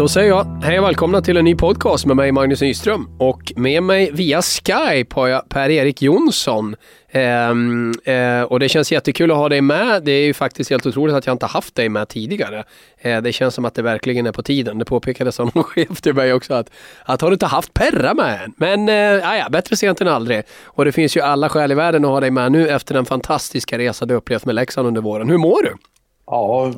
Då säger jag hej och välkomna till en ny podcast med mig Magnus Nyström. Och med mig via Skype har jag Per-Erik Jonsson. Ehm, eh, och det känns jättekul att ha dig med. Det är ju faktiskt helt otroligt att jag inte haft dig med tidigare. Eh, det känns som att det verkligen är på tiden. Det påpekades av någon chef till mig också att, att har du inte haft Perra med än? Men eh, ah ja, bättre sent än aldrig. Och det finns ju alla skäl i världen att ha dig med nu efter den fantastiska resa du upplevt med Leksand under våren. Hur mår du? Ja,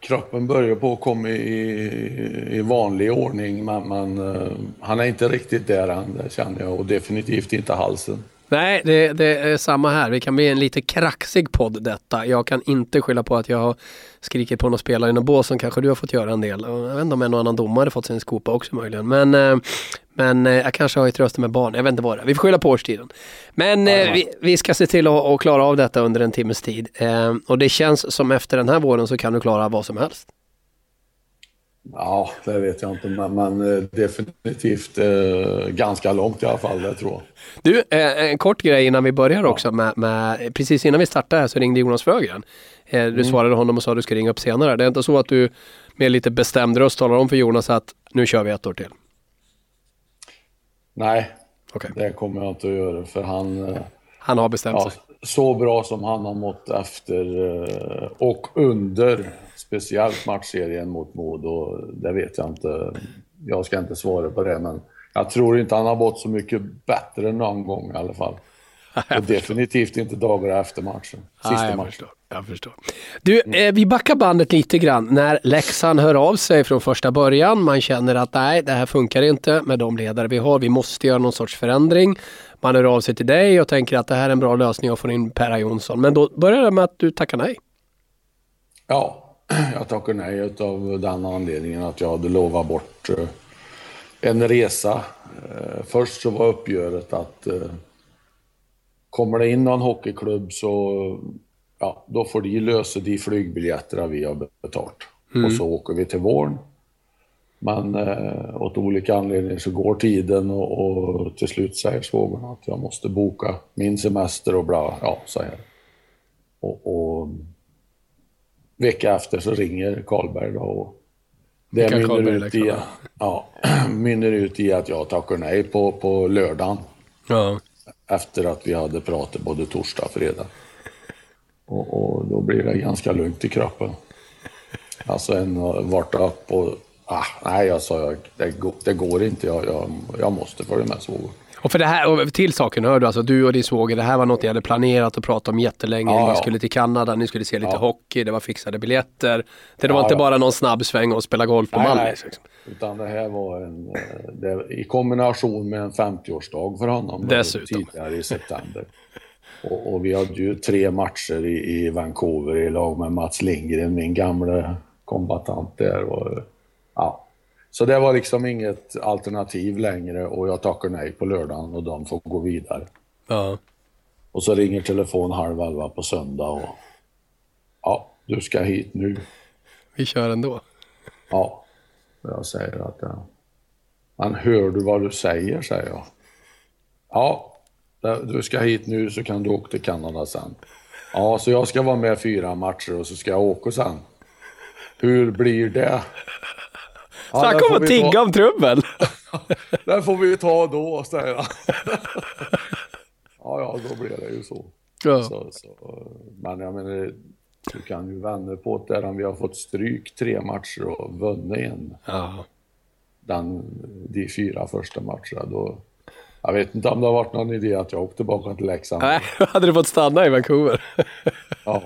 kroppen börjar på att komma i, i vanlig ordning men, men uh, eh, han är inte riktigt där än, det känner jag. Och definitivt inte halsen. Nej, det, det, är samma här. Vi kan bli en lite kraxig podd detta. Jag kan inte skylla på att jag har skrikit på någon spelare i någon bås som kanske du har fått göra en del. Jag vet inte om en och annan domare fått sin skopa också möjligen. Men, eh, men eh, jag kanske har ett rösten med barn. Jag vet inte vad det är. Vi får skylla på årstiden. Men eh, vi, vi, ska se till att, att, klara av detta under en timmes tid. Och det känns som efter den här våren så kan du klara vad som helst. Ja, det vet jag inte, men, men eh, definitivt eh, ganska långt i alla fall, det tror jag. Du, eh, en kort grej innan vi börjar också. Ja. Med, med, precis innan vi startade så ringde Jonas Frögren. Eh, du mm. svarade honom och sa att du ska ringa upp senare. Det är inte så att du med lite bestämd röst talar om för Jonas att nu kör vi ett år till? Nej, okay. det kommer jag inte att göra för han... Eh, han har bestämt ja, sig? Så bra som han har mått efter eh, och under speciellt matchserien mot Modo, det vet jag inte. Jag ska inte svara på det, men jag tror inte han har mått så mycket bättre någon gång i alla fall. Och definitivt inte dagar efter matchen. Sista Nej, jag matchen. Förstår, jag förstår. Du, mm. eh, vi backar bandet lite grann. När Leksand hör av sig från första början, man känner att nej, det här funkar inte med de ledare vi har. Vi måste göra någon sorts förändring. Man hör av sig till dig och tänker att det här är en bra lösning att få in Perra Jonsson. Men då börjar det med att du tackar nej. Ja, jag tackade nej av den anledningen att jag hade lovat bort eh, en resa. Eh, först så var uppgöret att eh, kommer det in någon hockeyklubb så ja, då får de lösa de flygbiljetterna vi har betalt. Mm. Och så åker vi till våren. Men eh, åt olika anledningar så går tiden och, och till slut säger svågern att jag måste boka min semester och bla, ja så här. Och, och vecka efter så ringer Karlberg då och det mynner ut, i, ja, ut i att jag tackar nej på, på lördagen. Ja. Efter att vi hade pratat både torsdag och fredag. Och, och då blir det ganska lugnt i kroppen. Alltså en vart upp och ah, nej, jag sa det, det går inte. Jag, jag, jag måste följa med svåger. Och för det här, och till saken hör du, alltså du och din svåger, det här var något ni hade planerat och pratat om jättelänge. Ja, ni skulle till Kanada, ni skulle se lite ja. hockey, det var fixade biljetter. Det var inte bara någon snabb sväng och spela golf på Mallis. Liksom. Utan det här var en, eh, det, i kombination med en 50-årsdag för honom. Dessutom. Tidigare i september. Och, och, vi hade ju tre matcher i, i Vancouver i lag med Mats Lindgren, min gamla kombatant där. Och, ja, så det var liksom inget alternativ längre och jag tackar nej på lördagen och de får gå vidare. Ja. Och så ringer telefon halv elva på söndag och ja, du ska hit nu. Vi kör ändå. Ja, jag säger att ja. Men hör du vad du säger, säger jag. Ja, du ska hit nu så kan du åka till Kanada sen. Ja, så jag ska vara med fyra matcher och så ska jag åka sen. Hur blir det? Ja, Snacka om att tigga ta... om trubbel. den får vi ta då, säger han. ja, ja, då blir det ju så. Ja. så, så. Men jag menar, du kan ju vända på det där vi har fått stryk tre matcher och vunnit en. Ja. Den, de fyra första matcherna, då... Jag vet inte om det har varit någon idé att jag åkte tillbaka till Leksand. Nej, hade du fått stanna i Vancouver. ja.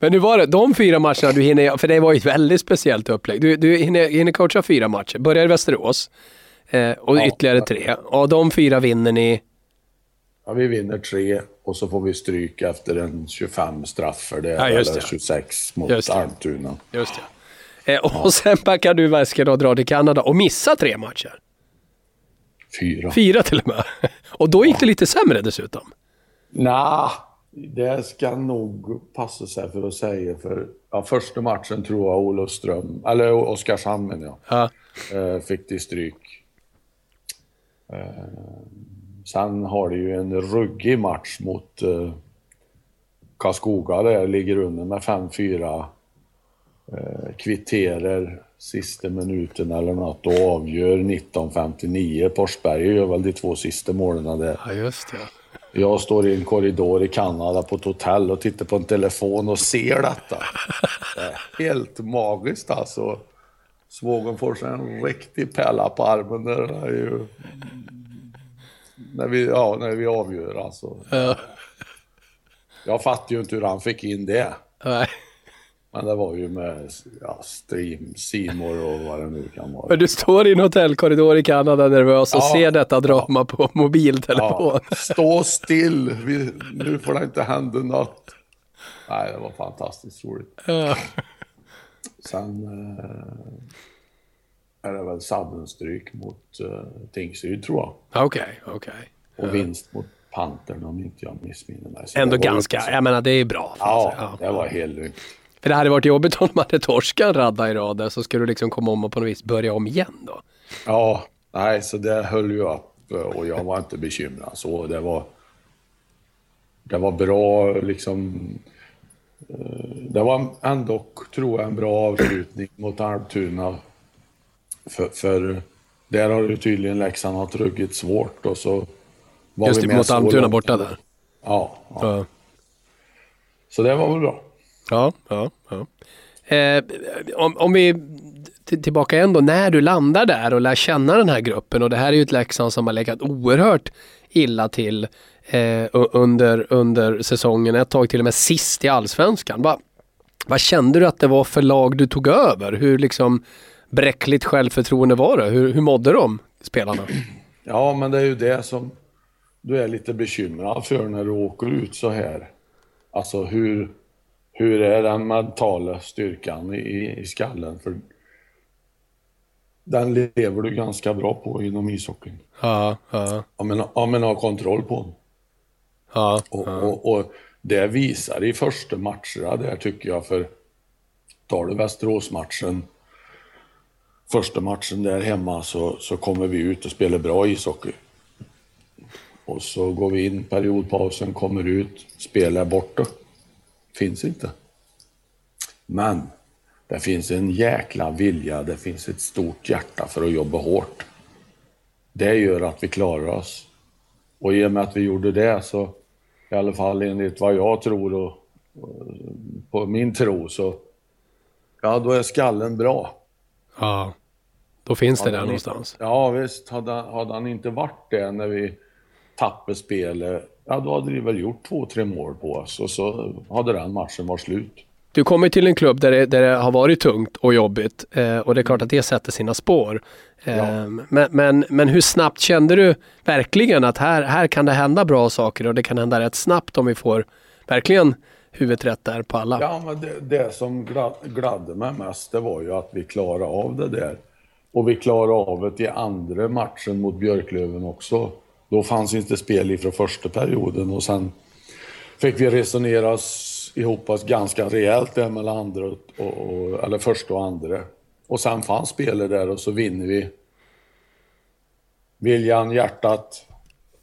Men hur var det, de fyra matcherna du hinner, för det var ju ett väldigt speciellt upplägg. Du, du hinner, hinner coacha fyra matcher, börjar i Västerås eh, och ja, ytterligare tre. Och de fyra vinner ni? Ja, vi vinner tre och så får vi stryk efter en 25 straffer, det är ja, eller 26 mot just Almtuna. Just det. Eh, och ja. sen packar du väskan och drar till Kanada och missar tre matcher. Fyra. Fyra till och med. Och då gick det lite sämre dessutom. Nah, det ska nog passa sig för att säga. För ja, första matchen tror jag Olofström, eller Oskarshamn menar jag, Ja. eh, fick de stryk. Eh, sen har det ju en ruggig match mot eh, Karlskoga där, ligger under med 5-4. Eh, kvitterar sista minuten eller något och avgör 19.59. Porsberg gör väl de två sista målen där. Ja, just det. Jag står i en korridor i Kanada på ett hotell och tittar på en telefon och ser detta. Det helt magiskt alltså. Svågen får sig en riktig pärla på armen där. Det är ju... när, vi, ja, när vi avgör alltså. Ja. Jag fattar ju inte hur han fick in det. Nej. Men det var ju med ja, stream, Simor och vad det nu kan vara. Men du står i en hotellkorridor i Kanada nervös och Ja. ser detta drama på mobiltelefon. Ja, stå still, vi, nu får det inte hända något. Nej, det var fantastiskt roligt. Ja. Sen eh, är det väl Sanddenstryk mot eh, Tingsryd tror jag. Okej, okej. Och vinst mot Pantern om inte jag missminner mig. Så Ändå ganska, jag menar det är bra. man Ja, säga. det var helt lugnt. För det hade varit jobbigt om de hade torskat en radda i rad där, så ska du liksom komma om och på något vis börja om igen då. Ja, nej, så det höll ju upp eh, och jag var inte bekymrad så. Det var, det var bra liksom. eh, Det var ändå, tror jag, en bra avslutning mot Alptuna. För, för där har ju tydligen Leksand haft ruggigt svårt och så var Just vi mot Almtuna borta där. Ja, ja, Ja, så det var väl bra. ja, ja. ja. Eh, om, om vi tillbaka igen då, när du landar där och lär känna den här gruppen och det här är ju ett Leksand som har legat oerhört illa till eh, under, under säsongen, ett tag till och med sist i allsvenskan. Va, vad kände du att det var för lag du tog över? Hur liksom bräckligt självförtroende var det? Hur, hur mådde de, spelarna? Ja, men det är ju det som du är lite bekymrad för när du åker ut så här. Alltså hur, hur är den mentala styrkan i, i skallen? För den lever du ganska bra på inom ishockeyn. Ja, ja, Om man, om man har kontroll på den. ja. Och, och, och det visar i första matcherna där tycker jag för tar du Västerås-matchen första matchen där hemma så, så kommer vi ut och spelar bra ishockey. Och så går vi in periodpausen, kommer ut, spelar borta. Finns inte. Men det finns en jäkla vilja, det finns ett stort hjärta för att jobba hårt. Det gör att vi klarar oss. Och i och med att vi gjorde det så, i alla fall enligt vad jag tror och, och på min tro så, ja då är skallen bra ja. Då finns det Hade där han någonstans. Ja visst, hade, hade han inte varit det när vi tappade spelet, ja då hade vi väl gjort två, tre mål på oss och så hade den matchen varit slut. Du kommer till en klubb där det, där det har varit tungt och jobbigt eh, och det är klart att det sätter sina spår. Eh, Ja. men, men, men hur snabbt kände du verkligen att här, här kan det hända bra saker och det kan hända rätt snabbt om vi får verkligen huvudet rätt där på alla? Ja, men det, det som glad, gladde mig mest det var ju att vi klarade av det där. Och vi klarade av det i andra matchen mot Björklöven också. Då fanns inte spel ifrån första perioden och sen fick vi resonera oss ihop oss ganska rejält där mellan andra och, och, eller första och andra. Och sen fanns spelet där och så vinner vi. Viljan, hjärtat,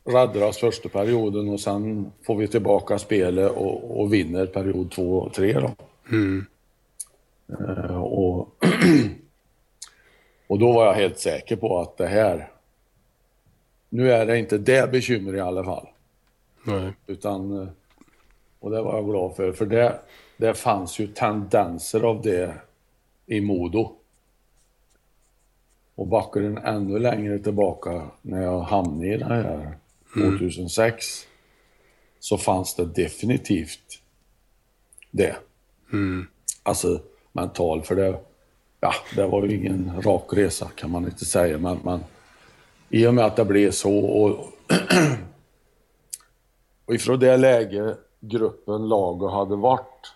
räddar oss första perioden och sen får vi tillbaka spelet och, och vinner period två och tre då. Eh, och, och då var jag helt säker på att det här, nu är det inte det bekymmer i alla fall. Nej. Utan, eh, och det var jag glad för, för det, det fanns ju tendenser av det i Modo. Och backar den ännu längre tillbaka när jag hamnade i det här 2006 så fanns det definitivt det. Alltså mental, för det, ja, det var ju ingen rak resa kan man inte säga, men, men i och med att det blev så och och ifrån det läge gruppen, laget hade varit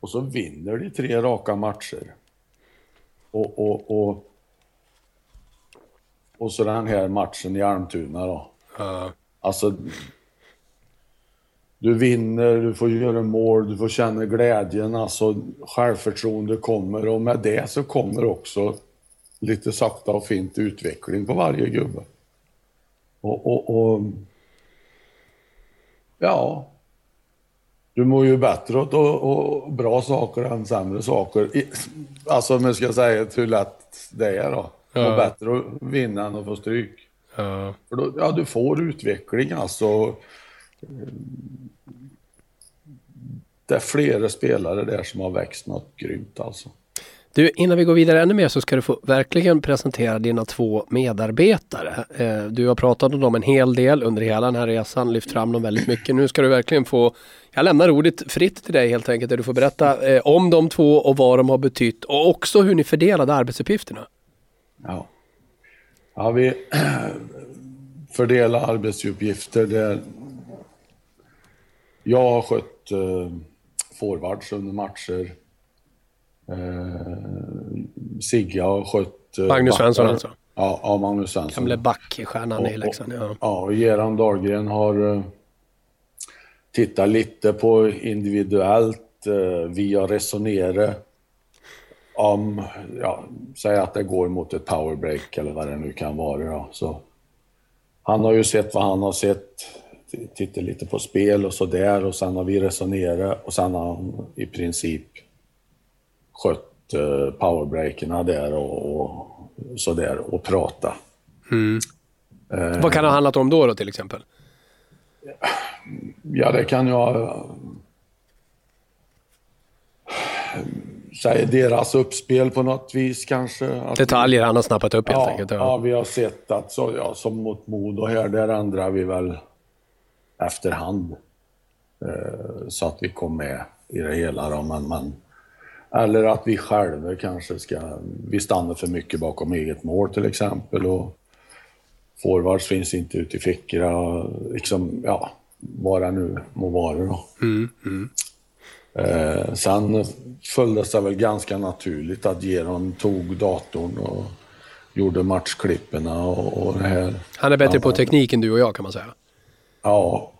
och så vinner de tre raka matcher. Och, och, och och så den här matchen i Almtuna då. Ja. Alltså, du vinner, du får göra mål, du får känna glädjen, alltså självförtroende kommer och med det så kommer också lite sakta och fint utveckling på varje gubbe. Och, och, och ja, du mår ju bättre åt och, och bra saker än sämre saker. Alltså om jag ska säga hur lätt det är då. Ja. Och bättre att vinna än att få stryk. Ja. För då, ja, du får utveckling alltså. Det är flera spelare där som har växt något grymt alltså. Du, innan vi går vidare ännu mer så ska du få verkligen presentera dina två medarbetare. Eh, du har pratat om dem en hel del under hela den här resan, lyft fram dem väldigt mycket. Nu ska du verkligen få, jag lämnar ordet fritt till dig helt enkelt, där du får berätta eh, om de två och vad de har betytt och också hur ni fördelade arbetsuppgifterna. Ja, ja vi fördelar arbetsuppgifter där jag har skött eh, forwards under matcher Eh, Sigge har skött... Eh, Magnus Svensson alltså? Ja, ja, Magnus Svensson. Gamle backstjärnan i Leksand. Ja, ja och Geran Dahlgren har eh, tittat lite på individuellt. Eh, vi har resonerat om, ja, säg att det går mot ett powerbreak eller vad det nu kan vara. Då. Så, han har ju sett vad han har sett, tittat lite på spel och så där och sen har vi resonerat och sen har han i princip skött eh, powerbreakerna där och, och sådär och prata. Mm. Eh, Vad kan det ha handlat om då, då till exempel? Ja, det kan jag... Säg deras uppspel på något vis kanske. Att Detaljer han har snappat upp helt ja, enkelt. Ja. ja, vi har sett att så, ja, som mot Modo här, där ändrar vi väl efterhand. Eh, så att vi kom med i det hela. Då. Men, men eller att vi själva kanske ska, vi stannar för mycket bakom eget mål till exempel. Och forwards finns inte ute i fickorna, liksom, ja, vad det nu må vara då. Mm, mm. Eh, sen följdes det väl ganska naturligt att Geron tog datorn och gjorde matchklipperna och, och det här. Han är bättre på teknik än du och jag kan man säga. Ja,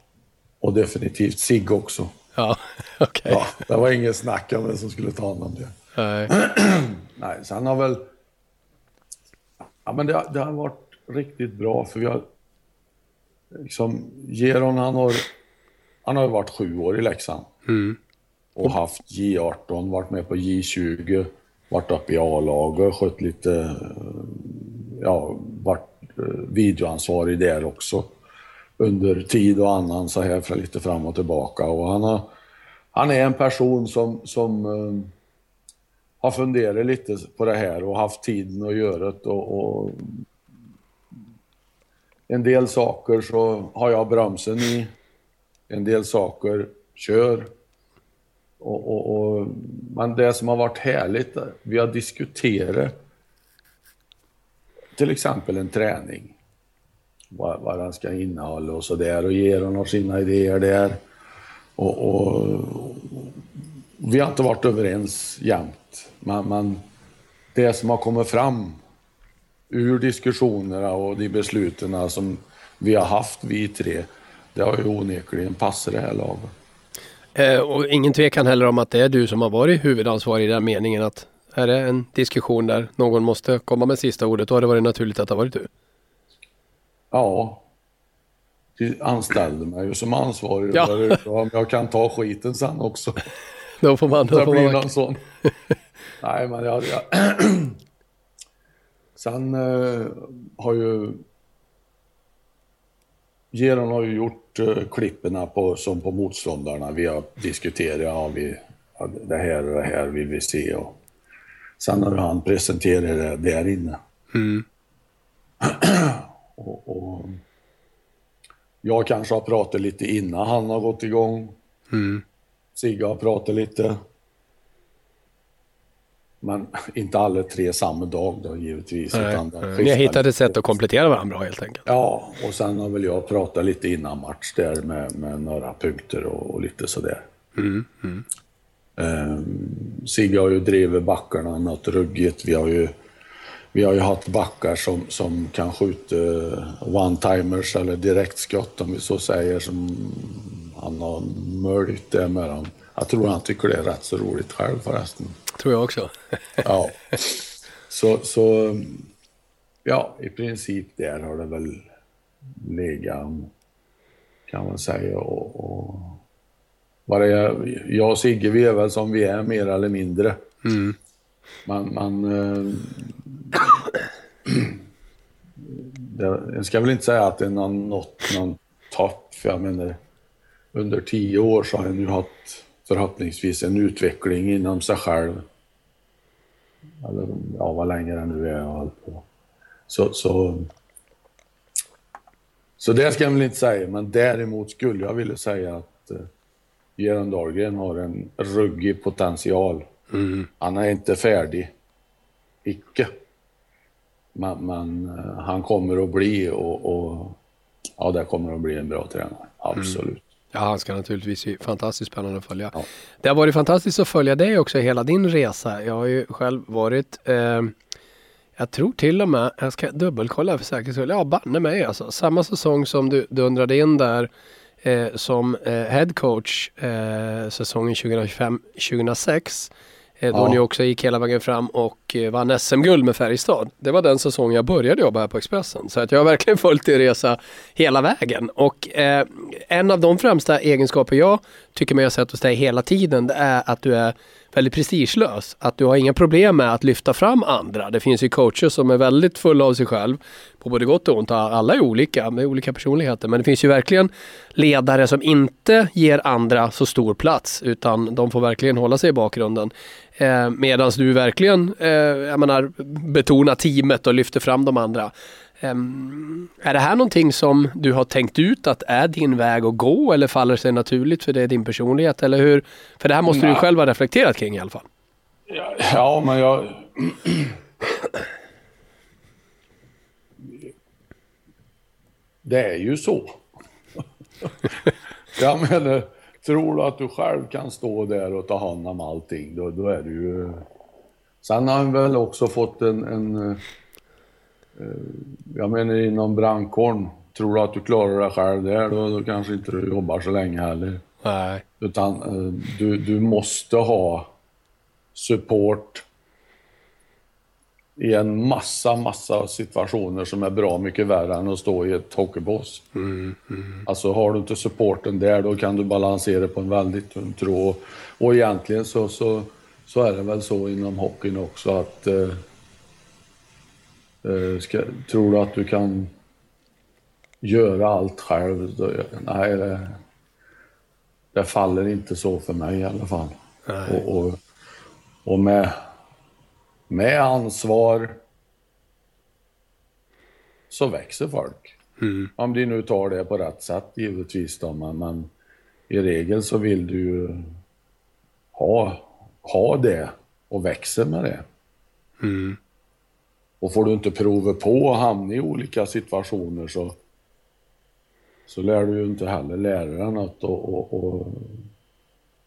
och definitivt Sigge också. Ja, okej. Okay. Ja, det var ingen snack om vem som skulle ta hand om det. Nej. Nej, sen har väl... Ja, men det, det, har varit riktigt bra för vi har... Liksom, Geron han har, han har varit sju år i Leksand. Mm. Och haft J18, varit med på J20, varit uppe i A-laget, skött lite... Ja, varit eh, videoansvarig där också under tid och annan så här för lite fram och tillbaka. Och han, har, han är en person som, som uh, har funderat lite på det här och haft tiden att göra det. Och, och, en del saker så har jag bromsen i, en del saker kör. Och, och, och, men det som har varit härligt, vi har diskuterat till exempel en träning vad, vad den ska innehålla och sådär och ger honom sina idéer där. Och, och, vi har inte varit överens jämt, men, men det som har kommit fram ur diskussionerna och de besluten som vi har haft, vi tre, det har ju onekligen passat det här laget. Eh, och ingen tvekan heller om att det är du som har varit huvudansvarig i den meningen att är det en diskussion där någon måste komma med sista ordet, då har det varit naturligt att det har varit du. Ja. De anställde mig ju som ansvarig. Ja. Om jag kan ta skiten sen också. Då får man... Då får blir någon sån. Nej, men jag... jag sen uh, har ju... Geron har ju gjort uh, klipperna på, som på motståndarna. Vi har diskuterat, ja, vi, ja, det här och det här vill vi se. Och sen har han presenterat det där inne. Mm. Och, och, jag kanske har pratat lite innan han har gått igång. Mm. Sigge har pratat lite. Men inte alla tre samma dag då givetvis. Nej, utan nej. Ni har hittat ett sätt att komplettera varandra helt enkelt. Ja, och sen har väl jag pratat lite innan match där med, med några punkter och, och lite sådär. Mm, mm. Um, Sigge har ju drivit backarna något ruggigt. Vi har ju vi har ju haft backar som, som kan skjuta one-timers eller direktskott om vi så säger. Som han har möjligt det med dem. Jag tror han tycker det är rätt så roligt själv förresten. Tror jag också. ja. Så, så ja, i princip där har det väl legat kan man säga. Och, och bara jag, jag och Sigge, vi är väl som vi är mer eller mindre. Mm. Man, man eh, det, jag ska väl inte säga att det är någon, nått någon topp, för jag menar under tio år så har han ju haft förhoppningsvis en utveckling inom sig själv. Eller ja, vad länge det nu är och allt på. Så, så, så det ska jag väl inte säga, men däremot skulle jag vilja säga att eh, Göran Dahlgren har en ruggig potential. Mm. Han är inte färdig. Icke. Men, men uh, han kommer att bli och, och, ja, det kommer att bli en bra tränare. Absolut. Mm. Ja, han ska naturligtvis bli fantastiskt spännande att följa. Ja. Det har varit fantastiskt att följa dig också hela din resa. Jag har ju själv varit eh, jag tror till och med, jag ska dubbelkolla för säkerhets skull, ja banne mig alltså. Samma säsong som du dundrade in där eh, som eh, head coach eh, säsongen 2025-2006. Eh, då ja. ni också gick hela vägen fram och eh, vann SM-guld med Färjestad. Det var den säsong jag började jobba här på Expressen. Så att jag har verkligen följt din resa hela vägen. Och eh, en av de främsta egenskaper jag tycker mig ha sett hos dig hela tiden, det är att du är väldigt prestigelös. Att du har inga problem med att lyfta fram andra. Det finns ju coacher som är väldigt fulla av sig själv. På både gott och ont. Alla är olika med olika personligheter. Men det finns ju verkligen ledare som inte ger andra så stor plats. Utan de får verkligen hålla sig i bakgrunden. Eh, Medan du verkligen eh, jag menar, betonar teamet och lyfter fram de andra. Um, är det här någonting som du har tänkt ut att är din väg att gå eller faller sig naturligt för det är din personlighet? Eller hur? För det här måste Nej. du själv ha reflekterat kring i alla fall. Ja, ja men jag... Det är ju så. jag menar, tror du att du själv kan stå där och ta hand om allting, då, då är du ju... Sen har han väl också fått en, en Eh, jag menar inom brandkåren, tror du att du klarar dig själv där, då, då kanske inte du jobbar så länge heller. Nej. Utan eh, du, du måste ha support i en massa, massa situationer som är bra mycket värre än att stå i ett hockeybås. Mm, mm. Alltså har du inte supporten där, då kan du balansera på en väldigt tunn tråd. Och egentligen så, så, så är det väl så inom hockeyn också att eh, Eh, ska, tror du att du kan göra allt själv? Nej, det, det faller inte så för mig i alla fall. Och, och, och, med, med ansvar så växer folk. Mm. Om de nu tar det på rätt sätt givetvis då, men, men i regel så vill du ju ha, ha det och växa med det. Mm. Och får du inte prova på och hamna i olika situationer så, så lär du ju inte heller lära dig något. Och, och, och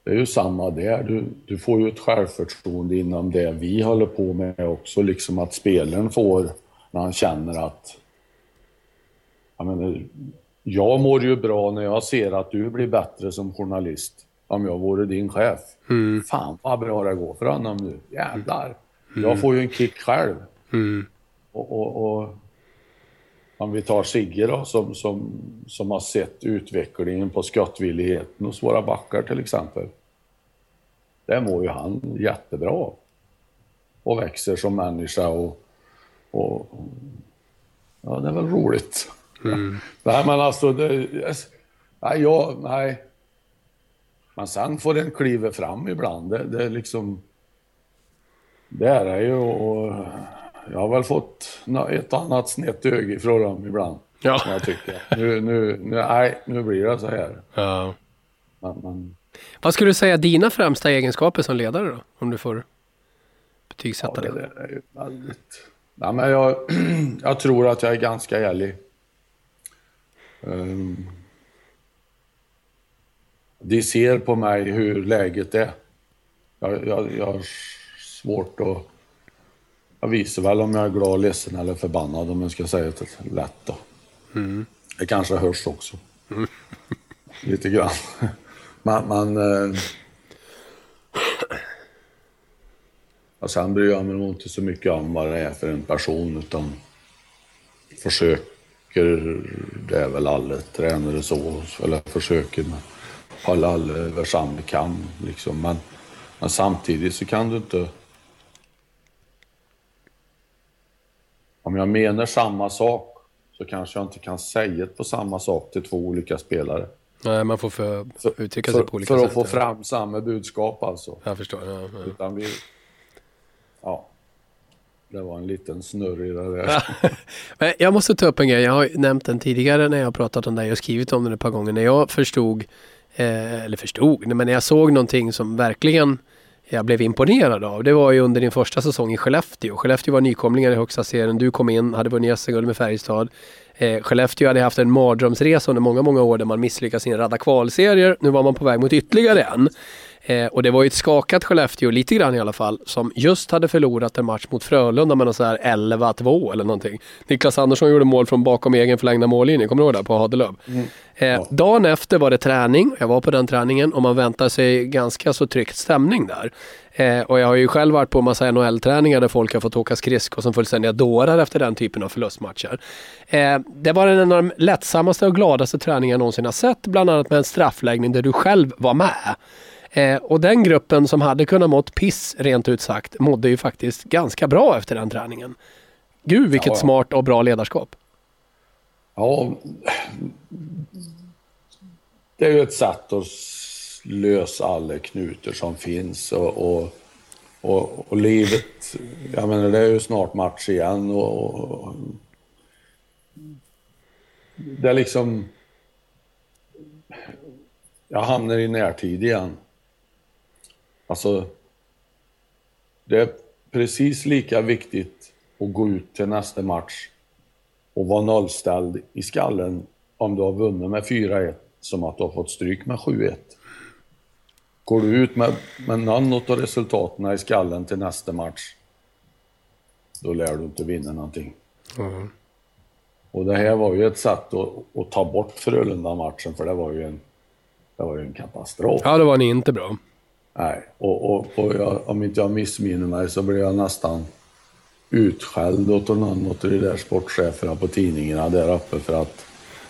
det är ju samma där. Du, du får ju ett självförtroende inom det vi håller på med också. Liksom att spelaren får när han känner att... Jag, menar, jag mår ju bra när jag ser att du blir bättre som journalist. Om jag vore din chef. Mm. Fan vad bra det går för honom nu. Jävlar. Mm. Jag får ju en kick själv. Mm. Och, och, och, om vi tar Sigge då, som, som, som har sett utvecklingen på skottvilligheten hos våra backar till exempel. Det mår ju han jättebra och växer som människa och, och ja, det är väl roligt. Mm. Nej, men alltså, det, nej, jag, nej. Men sen får den kliva fram ibland. Det, det är liksom, det är det ju och jag har väl fått ett annat snett öga ifrån dem ibland. Ja. Jag tycker. Nu, nu, nu, nej, nu blir det så här. Ja. Men, men... Vad skulle du säga dina främsta egenskaper som ledare då? Om du får betygsätta ja, det. det är ju väldigt... Nej, men jag, jag tror att jag är ganska ärlig. Um, de ser på mig hur läget är. Jag, jag, jag har svårt att jag visar väl om jag är glad, ledsen eller förbannad om jag ska säga det lätt då. Mm. Det kanske hörs också. Mm. Lite grann. Man, man eh... Alltså, och sen bryr jag mig nog inte så mycket om vad det är för en person utan försöker, det är väl alla tränare så, eller försöker man hålla alla över samma kam liksom. Men, men samtidigt så kan du inte Om jag menar samma sak så kanske jag inte kan säga det på samma sak till två olika spelare. Nej, man får för, uttrycka sig för, på olika sätt. För att få fram samma budskap alltså. Jag förstår. Ja, ja. Utan vi... Ja. Det var en liten snurr i det där. Men jag måste ta upp en grej. Jag har nämnt den tidigare när jag har pratat om det. och skrivit om den ett par gånger. När jag förstod, eh, eller förstod, men när jag såg någonting som verkligen jag blev imponerad av. Det var ju under din första säsong i Skellefteå. Skellefteå var nykomlingar i högsta serien. Du kom in, hade vunnit SM-guld med Färjestad. Eh, Skellefteå hade haft en mardrömsresa under många, många år där man misslyckades i en radda kvalserier. Nu var man på väg mot ytterligare en. Eh, och det var ju ett skakat Skellefteå, lite grann i alla fall, som just hade förlorat en match mot Frölunda med någon så här 11-2 eller någonting. Niklas Andersson gjorde mål från bakom egen förlängda mållinje, kommer du ihåg det? På Hadelöv. Mm. Eh, ja. Dagen efter var det träning, jag var på den träningen och man väntade sig ganska så tryckt stämning där. Eh, och jag har ju själv varit på massa NHL-träningar där folk har fått åka skridskor som fullständiga dårar efter den typen av förlustmatcher. Eh, det var en av de lättsammaste och gladaste träningar jag någonsin har sett, bland annat med en straffläggning där du själv var med. Eh, och den gruppen som hade kunnat mått piss, rent ut sagt, mådde ju faktiskt ganska bra efter den träningen. Gud vilket ja, smart och bra ledarskap. Ja, det är ju ett sätt att lösa alla knutor som finns och, och, och, och livet, jag menar det är ju snart match igen och, och det är liksom, jag hamnar i närtid igen. Alltså, det är precis lika viktigt att gå ut till nästa match och vara nollställd i skallen om du har vunnit med 4-1 som att du har fått stryk med 7-1. Går du ut med, med någon av resultaten i skallen till nästa match, då lär du inte vinna någonting. Mm. Och det här var ju ett sätt att, att ta bort Frölunda-matchen, för det var ju en, det var ju en katastrof. Ja, det var ni inte bra. Nej, och, och, och jag, om inte jag missminner mig så blev jag nästan utskälld åt någon av de där sportcheferna på tidningarna där uppe för att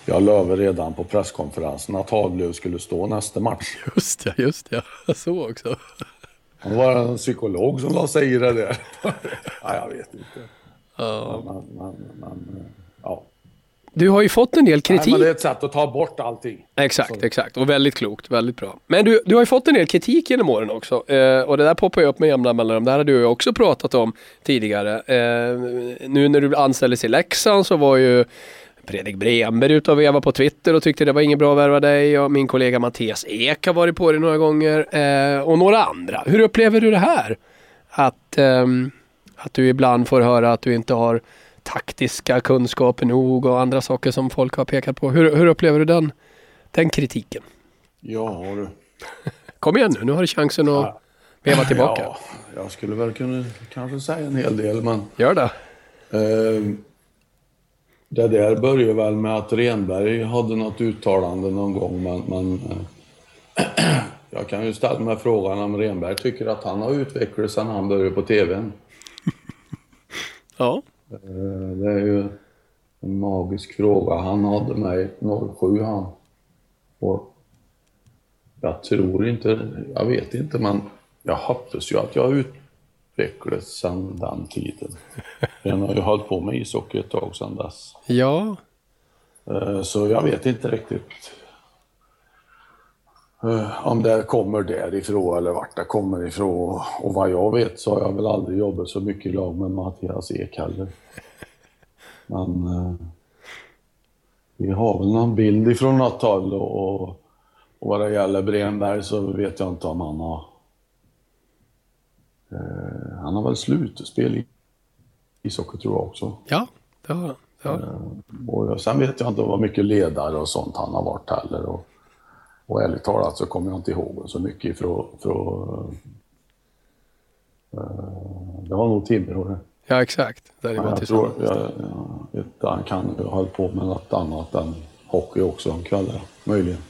jag lovade redan på presskonferensen att Hadlöv skulle stå nästa match. Just ja, just ja. Så också. Det var en psykolog som la sig i det där. ja, jag vet inte. Ja. Men, men, men, ja. Du har ju fått en del kritik. Nej, men det är ett sätt att ta bort allting. Exakt, Så. exakt. Och väldigt klokt, väldigt bra. Men du, du har ju fått en del kritik genom åren också. Eh, och det där poppar ju upp med jämna mellanrum. Det här har du också pratat om tidigare. Eh, nu när du anställdes i Leksand så var ju Fredrik Bremberg ute och veva på Twitter och tyckte det var inget bra att värva dig. Och min kollega Mattias Ek har varit på dig några gånger. Eh, och några andra. Hur upplever du det här? Att, eh, att du ibland får höra att du inte har taktiska kunskaper nog och andra saker som folk har pekat på. Hur, hur upplever du den, den kritiken? Ja du. Kom igen nu, nu har du chansen att ja. veva tillbaka. Ja, jag skulle väl kunna kanske säga en hel del men... Gör det. Eh, det där började väl med att Renberg hade något uttalande någon gång men, men eh, jag kan ju ställa mig frågan om Renberg tycker att han har utvecklats sedan han började på TVn. ja. Eh, det är ju en magisk fråga. Han hade mig 07 han. Och jag tror inte, jag vet inte men jag hoppas ju att jag har utvecklats sedan den tiden. Jag har ju hållit på med ishockey ett tag sedan dess. Ja. Eh, så jag vet inte riktigt eh, om det kommer därifrån eller vart det kommer ifrån. Och vad jag vet så har jag väl aldrig jobbat så mycket i lag med Mattias Ek heller. Men eh, vi har väl någon bild ifrån något håll och, och vad det gäller Bremberg så vet jag inte om han har... Han har väl slutspel i ishockey tror jag också. Ja, det har han. Ja. Eh, och sen vet jag inte vad mycket ledare och sånt han har varit heller. Och, och ärligt talat så kommer jag inte ihåg så mycket ifrån eh, det var nog Timrå Ja, exakt. Där är jag tror, jag, jag han kan ha hållit på med något annat än hockey också om kvällar, möjligen.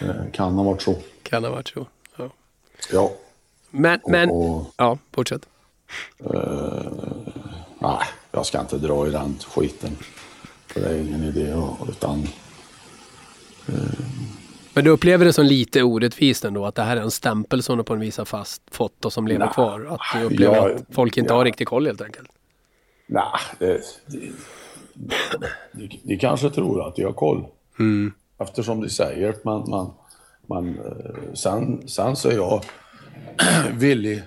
Eh, kan ha varit så. Kan ha varit så. Ja. ja. Men, men, och, ja, fortsätt. Uh, nej, jag ska inte dra i den skiten. För det är ingen idé. Utan, uh, men du upplever det som lite orättvist ändå att det här är en stämpel som du på en vis har fast fått och som lever nah, kvar? Att du upplever ja, att folk inte ja. har riktig koll helt enkelt? Nej, det, det, de, de kanske tror att de har koll. Mm. Eftersom de säger att man, man, man eh, sen, sen så är jag villig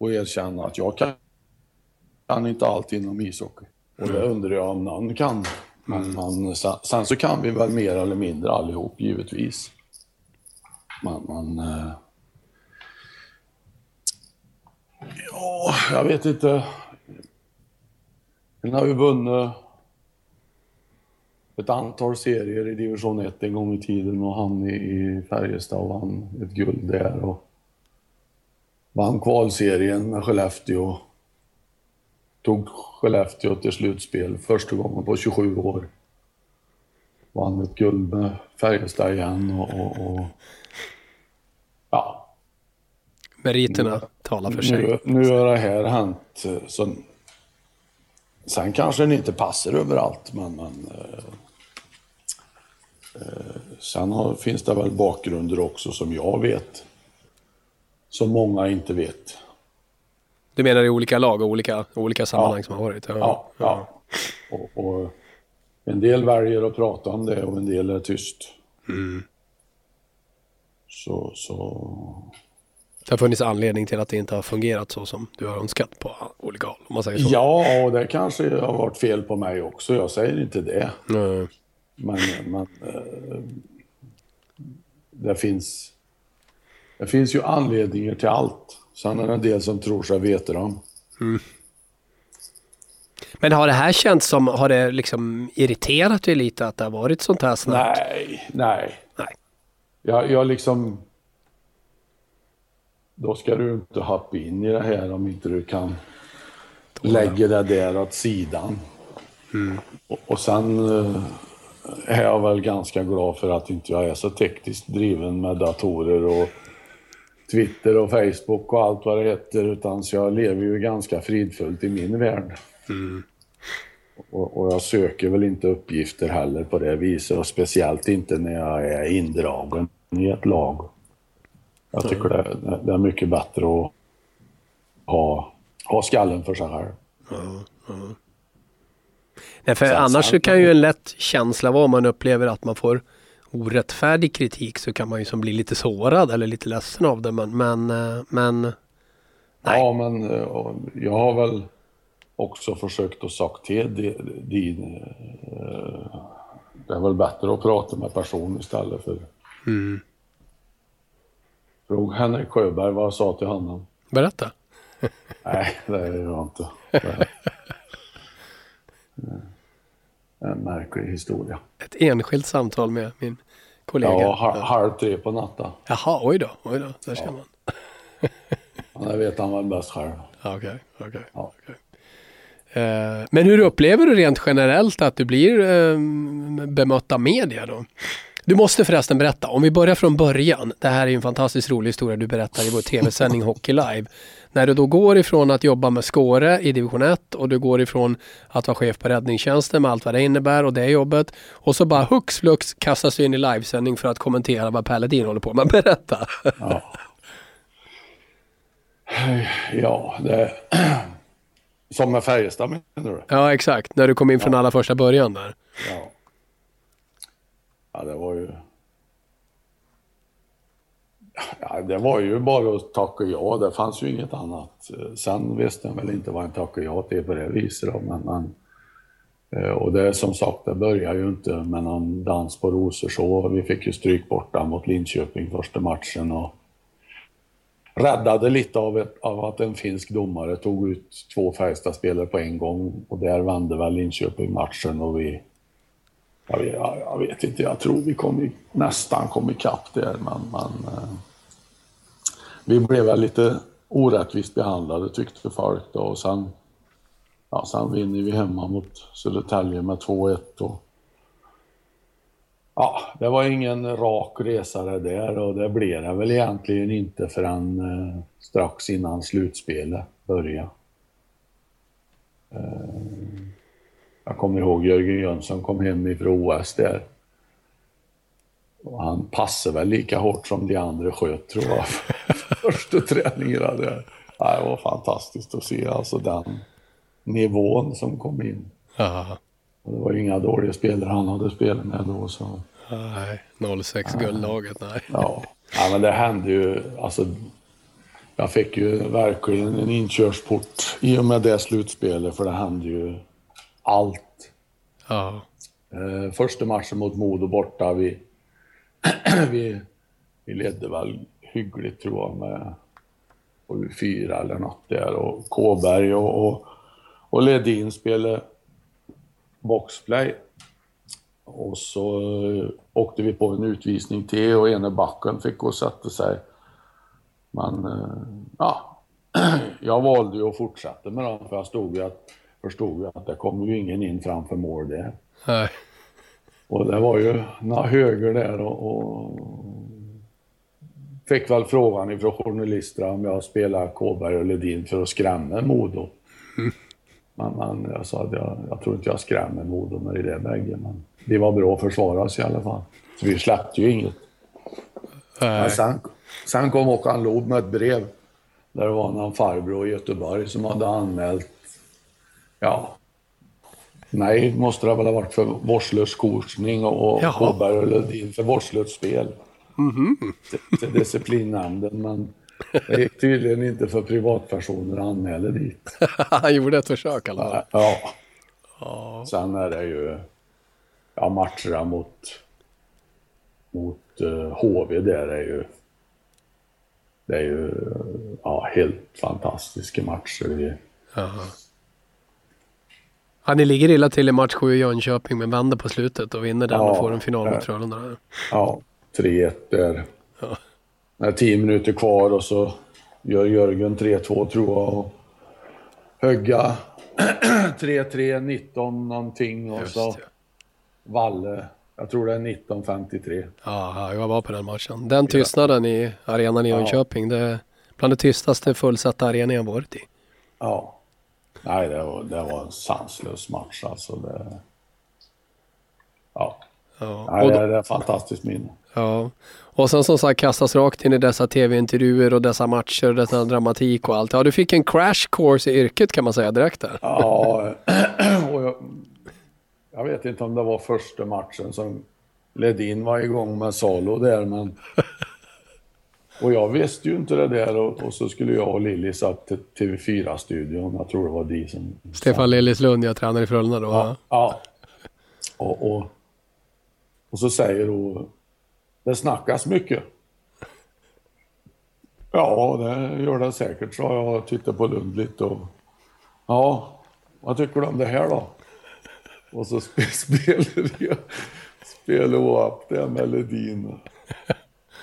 att erkänna att jag kan, kan inte allt inom ishockey. Och det undrar jag om någon kan. Men mm. man, sen så kan vi väl mer eller mindre allihop, givetvis. Man, man eh, ja, jag vet inte. Den har ju vunnit ett antal serier i division 1 en gång i tiden och han i Färjestad och vann ett guld där. Och vann kvalserien med Skellefteå. Tog Skellefteå till slutspel första gången på 27 år. Vann ett guld med Färjestad igen och, och, och ja. Meriterna talar för sig. Nu, nu har det här hänt. Så, sen kanske den inte passar överallt, men, men eh, eh, sen har, finns det väl bakgrunder också som jag vet som många inte vet. Du menar i olika lag och olika, olika sammanhang ja. som har varit? Ja, ja. ja. Och, och, en del väljer att prata om det och en del är tyst. Mm. Så, så... Det har funnits anledning till att det inte har fungerat så som du har önskat på olika håll? Om man säger så. Ja, och det kanske har varit fel på mig också. Jag säger inte det. Mm. Men, men äh, det finns det finns ju anledningar till allt. Sen är det en del som tror sig veta dem. Mm. Men har det här känts som, har det liksom irriterat dig lite att det har varit sånt här snabbt? Nej, nej. nej. Jag, jag liksom... Då ska du inte hoppa in i det här om inte du kan lägga det där åt sidan. Mm. Och, och sen eh, är jag väl ganska glad för att inte jag är så tekniskt driven med datorer och Twitter och Facebook och allt vad det heter. Utan så jag lever ju ganska fridfullt i min värld. Mm. Och, och, jag söker väl inte uppgifter heller på det viset. Och speciellt inte när jag är indragen i ett lag. Jag tycker det, det är mycket bättre att ha, ha skallen för sig själv. Mm. Mm. Nej, för annars så kan ju en lätt känsla vara om man upplever att man får orättfärdig kritik så kan man ju som bli lite sårad eller lite ledsen av det. Men, men, eh, men nej. Ja, men eh, jag har väl också försökt att sagt till din... Eh, det är väl bättre att prata med person istället för... Mm. Fråga Henrik Sjöberg vad jag sa till honom. Berätta. nej, det gör jag inte. en märklig historia. Ett enskilt samtal med min kollega? Ja, halv tre på natten. Jaha, oj då, oj då, där ser ja. man. ja, det vet han väl bäst själv. Okej, okay, okej. Okay, ja. okay. Eh, men hur upplever du rent generellt att du blir eh, bemött av media då? Du måste förresten berätta, om vi börjar från början. Det här är en fantastiskt rolig historia du berättar i vår tv-sändning Hockey Live. När du då går ifrån att jobba med Skåre i division 1 och du går ifrån att vara chef på räddningstjänsten med allt vad det innebär och det jobbet. Och så bara hux flux kastas du in i livesändning för att kommentera vad Paladin håller på med. Berätta! Ja, ja det... Som med Färjestad menar du? Ja exakt, när du kom in från ja. allra första början där. Ja. Ja, det var ju... Ja, det var ju bara att tacka ja. Det fanns ju inget annat. Sen visste jag väl inte vad en tackade ja till på det viset. Då, men, men, eh, och det som sagt, det började ju inte med någon dans på rosor så. Vi fick ju stryk borta mot Linköping första matchen och räddade lite av, ett, av att en finsk domare tog ut två Färjestadspelare på en gång. Och där vände väl Linköping matchen och vi jag vet, jag vet, inte, jag tror vi kom i, nästan kom ikapp där, men, men eh, vi blev väl lite orättvist behandlade tyckte folk då. Och sen, ja, sen vinner vi hemma mot Södertälje med 2-1. Och, ja, det var ingen rak resa det där och det blev det väl egentligen inte förrän eh, strax innan slutspelet började. Eh, jag kommer ihåg Jörgen Jönsson kom hem ifrån OS där. Och han passade väl lika hårt som de andra sköt tror jag. Första träningarna där. Ja, det var fantastiskt att se alltså den nivån som kom in. Och det var ju inga dåliga spelare han hade spelat med då. Så. Nej, 06 guldlaget, nej. Ja. ja, men det hände ju. Alltså, jag fick ju verkligen en inkörsport i och med det slutspelet för det hände ju allt. Ja. Eh, första matchen mot Modo borta, vi, vi, vi ledde väl hyggligt tror jag med 7-4 eller något där och Kåberg och, och, och Ledin spelade boxplay. Och så eh, åkte vi på en utvisning till och ena backen fick gå och sätta sig. Men eh, ja, jag valde ju att fortsätta med dem för jag stod ju att, förstod ju att det kommer ju ingen in framför mål där. Nej. Och det var ju några höger där och, och fick väl frågan ifrån journalister om jag spelar Kåberg och Ledin för att skrämma Modo. Men, men jag sa att jag, jag tror inte jag skrämmer Modo med det där bägge. Men det var bra att försvara sig i alla fall. Så vi släppte ju inget. Men sen, sen kom Håkan Loob med ett brev. Där det var någon farbror i Göteborg som hade anmält, ja, nej, måste det väl ha varit för vårdslös korsning och. Kåberg och Ledin för vårdslöst spel. Till, till disciplinnämnden, men det gick tydligen inte för privatpersoner att anmäla dit. Han gjorde ett försök i alla fall. Ja. Sen är det ju ja, matcherna mot, mot uh, HV där är ju det är ju ja, helt fantastiska matcher. Vi, Ja, ni ligger illa till i match 7 i Jönköping men vänder på slutet och vinner den och Ja, får en final mot ja. Frölunda. ja, 3-1 där. Det är tio minuter kvar och så gör Jörgen 3-2 tror jag. Och Högga 3-3, 19 någonting och Just så det. Valle, jag tror det är 19-53. Ja, jag var på den matchen. Den tystnaden i arenan i Jönköping, det är bland det tystaste fullsatta arenor jag varit i. Ja. Nej, det var, det var en sanslös match alltså. Det, ja. Ja. Nej, det, det är ett fantastiskt minne. ja. och sen som sagt kastas rakt in i dessa tv-intervjuer och dessa matcher och dessa dramatik och allt. Ja, du fick en crash course i yrket kan man säga direkt där. Ja, och jag, jag vet inte om det var första matchen som Ledin var igång med Salo där, men... Och jag visste ju inte det där och, och så skulle jag och Lilly satt till TV4-studion. Jag tror det var de som... Stefan Liljeslund, jag tränar i Frölunda då. Ja. ja. Och, och, och så säger hon, det snackas mycket. Ja, det gör det säkert, sa jag och tittade på Lund lite. Och, ja, vad tycker du om det här då? Och så spe- spelade jag spelade upp den melodin.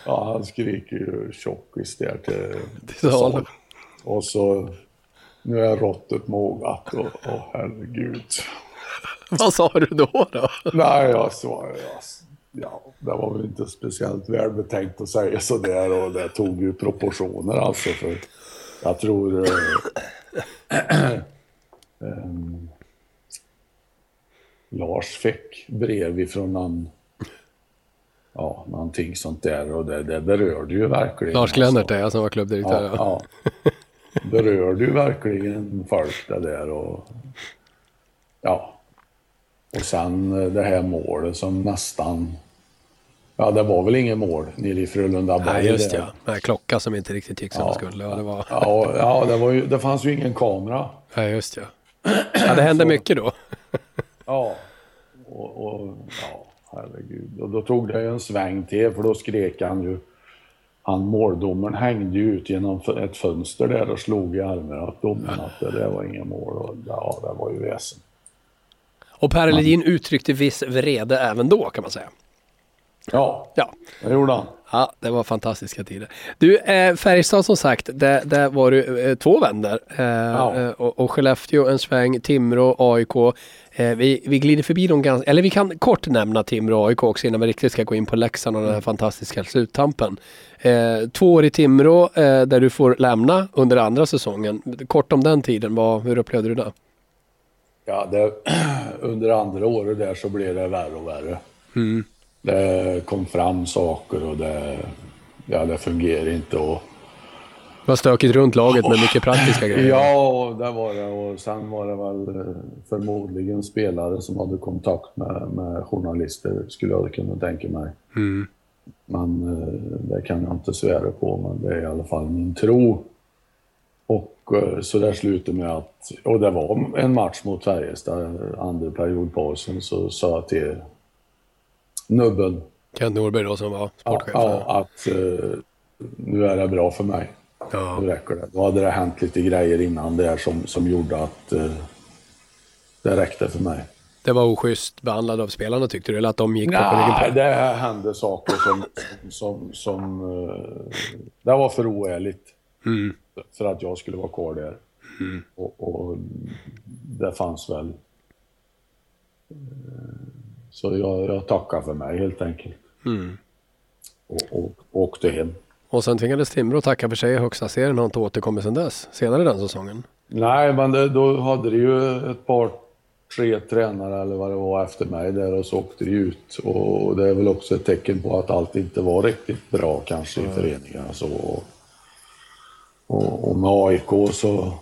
Ja, han skriker ju tjockis där till, Till Salo. Och så, nu är råttet mogat och, och herregud. Vad sa du då? då? Nej, jag svarade ja, det var väl inte speciellt välbetänkt att säga sådär och det tog ju proportioner alltså för jag tror eh, ehm, Lars fick brev ifrån någon Ja, någonting sånt där och det, det berörde ju verkligen. Lars Glennert alltså. är jag som var klubbdirektör. Ja, Ja. ja. Berörde ju verkligen folk det där och ja. Och sen eh, det här målet som nästan, ja det var väl ingen mål nere i Frölundaberg. Nej, just där. ja. Den här klockan som inte riktigt gick som den skulle. Ja, det var... Ja, ja det, var ju, det fanns ju ingen kamera. ja, just ja. ja. Det hände mycket då. Ja. Och, och ja, herregud. Och då tog det en sväng till för då skrek han ju. Han måldomaren hängde ju ut genom ett fönster där och slog i armen åt domaren att det där var inga mål. Och, ja, det var ju väsen. Och Per Ledin uttryckte viss vrede även då kan man säga. Ja, Ja. det gjorde han. Ja, det var fantastiska tider. Du, eh, Färjestad som sagt, där, där var du eh, två vändor. Eh, Ja. eh, och, och Skellefteå en sväng, Timrå, AIK. Eh, vi, vi glider förbi dem ganska, eller vi kan kort nämna Timrå och AIK också innan vi riktigt ska gå in på Leksand och den här fantastiska sluttampen. Eh, två år i Timrå där du får lämna under andra säsongen. Kort om den tiden, vad, hur upplevde du det? Ja, det, under andra året där så blev det värre och värre. Det kom fram saker och det, ja, det fungerar inte. Och, Det var stökigt runt laget med mycket praktiska grejer. ja, det var det. Och sen var det väl eh, förmodligen spelare som hade kontakt med, med journalister, skulle jag kunna tänka mig. Men eh, det kan jag inte svära på, men det är i alla fall min tro. Och eh, så där slutade med att, och det var en match mot Färjestad, andra periodpausen, så sa jag till nubben Kent Norberg då som var ja, sportchef. ja, att eh, nu är det bra för mig. Ja. Nu räcker det. Då hade det hänt lite grejer innan där som, som gjorde att eh, det räckte för mig. Det var oschysst behandlad av spelarna tyckte du? Eller att de gick på ryggen på Nej, det hände saker som, som, som eh, det var för oärligt. Mm. För att jag skulle vara kvar där. Och, och det fanns väl. eh, Så jag, jag tackar för mig helt enkelt. Mm. Och, och, och åkte hem. Och sen tvingades Timrå tacka för sig i högsta serien och inte återkommit sedan dess. Senare den säsongen. Nej, men det, då hade det ju ett par, tre tränare eller vad det var efter mig där och så åkte det ut. Och det är väl också ett tecken på att allt inte var riktigt bra kanske i föreningarna. Så, och, och, och med AIK så,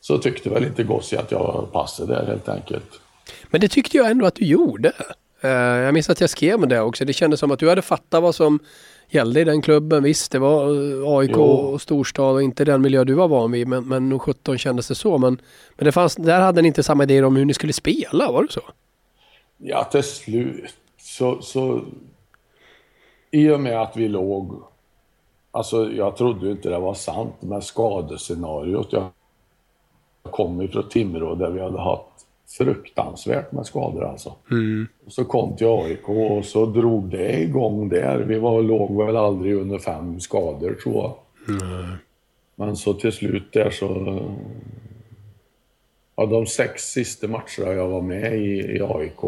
så tyckte väl inte Gossi att jag passade där helt enkelt. Men det tyckte jag ändå att du gjorde. Eh, jag minns att jag skrev med det också. Det kändes som att du hade fattat vad som gällde i den klubben. Visst, det var eh, AIK Jo. och storstad och inte den miljö du var van vid. Men, men nog 17 kändes det så. Men, men det fanns, där hade ni inte samma idéer om hur ni skulle spela, var det så? Ja, till slut så, så... I och med att vi låg... Alltså, jag trodde ju inte det var sant med skadescenariot. Jag kom ifrån Timrå där vi hade haft fruktansvärt med skador alltså. Och så kom till AIK och så drog det igång där. Vi var, låg väl aldrig under fem skador tror jag. Men så till slut där så... Av de sex sista matcherna jag var med i, i AIK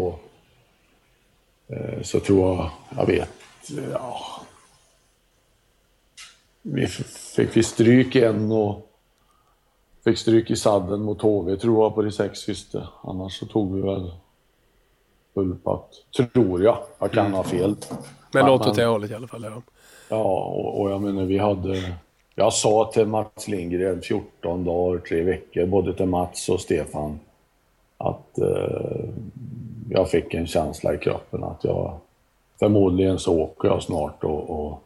eh, så tror jag, jag vet, ja... Vi fick vi stryk en och fick stryk i sadden mot HV tror jag på de sex sista. Annars så tog vi väl full patt. Tror jag. Jag kan ha fel. Men något åt det hållet i alla fall. Ja. Ja, och, och jag menar vi hade... Jag sa till Mats Lindgren 14 dagar, tre veckor, både till Mats och Stefan, att eh, jag fick en känsla i kroppen att jag förmodligen så åker jag snart och, och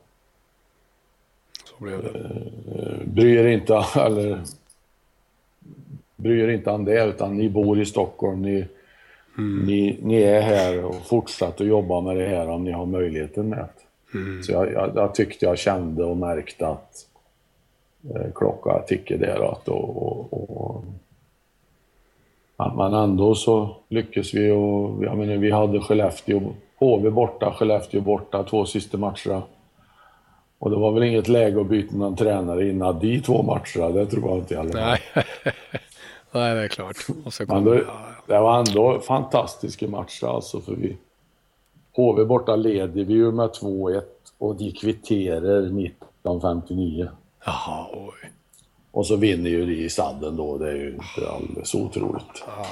Så blev det. bryr inte, eller bryr inte om det, utan ni bor i Stockholm, ni, ni, ni är här och fortsätter att jobba med det här om ni har möjligheten med det. Så jag, jag, jag tyckte jag kände och märkte att eh, klockan tickade där. Att, och, och, och, ja, men ändå så lyckades vi och jag menar, vi hade Skellefteå, HV borta, Skellefteå borta, två sista matcherna. Och det var väl inget läge att byta någon tränare innan de två matcherna, det tror jag inte fall. Nej. Nej, det är klart. Men då, det var ändå fantastiska matcher alltså för vi... HV borta leder vi ju med 2-1 och de kvitterar 1959. Jaha, oj. Och så vinner ju de i sadden då, det är ju inte alldeles otroligt. Ja,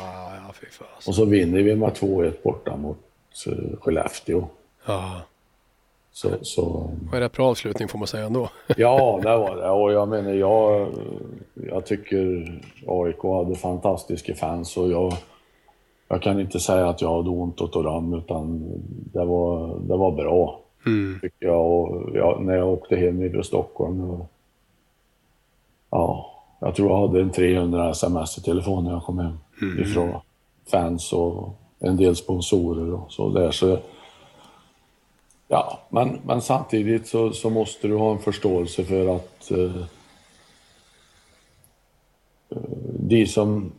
ja. Och så vinner vi med 2-1 borta mot eh, Skellefteå. Ja. Så, så Vad är det för avslutning får man säga ändå? ja, det var det. Och jag menar, jag, jag tycker AIK hade fantastiska fans och jag, jag kan inte säga att jag hade ont åt dem, utan det var, det var bra. Tycker jag. Och jag, när jag åkte hem ifrån Stockholm. Och, ja, jag tror jag hade en 300 sms i telefon när jag kom hem. Ifrån fans och en del sponsorer och så där. Så, ja, men, men samtidigt så, så måste du ha en förståelse för att eh, eh, de som,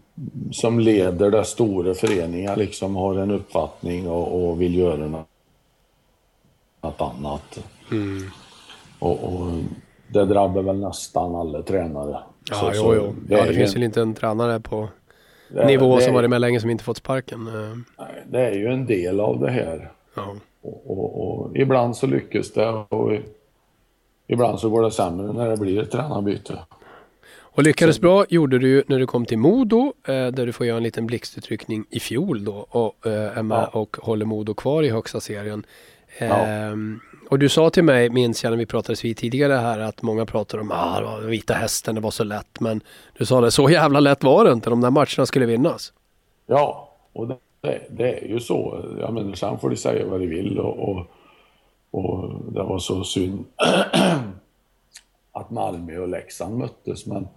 som leder den stora föreningen liksom har en uppfattning och, och vill göra något annat. Mm. Och, och, det drabbar väl nästan alla tränare. Ja, så, jo, jo. Det, ja, det finns väl inte en tränare på det, nivå det, som varit med länge som inte fått sparken. Nej, det är ju en del av det här. Ja. Och, och, och, ibland så lyckas det och ibland så går det sämre när det blir ett tränarbyte. Och lyckades bra gjorde du när du kom till Modo eh, där du får göra en liten blixtutryckning i fjol då och eh, är med ja. och håller Modo kvar i högsta serien. Ja. Ehm, och du sa till mig, minns jag när vi pratades vid tidigare här, att många pratar om ah, vita hästen, det var så lätt. Men du sa det, så jävla lätt var det inte. De där matcherna skulle vinnas. Ja, och det, det är ju så. Jag menar, sen får de säga vad de vill och, och, och det var så synd att Malmö och Leksand möttes. Men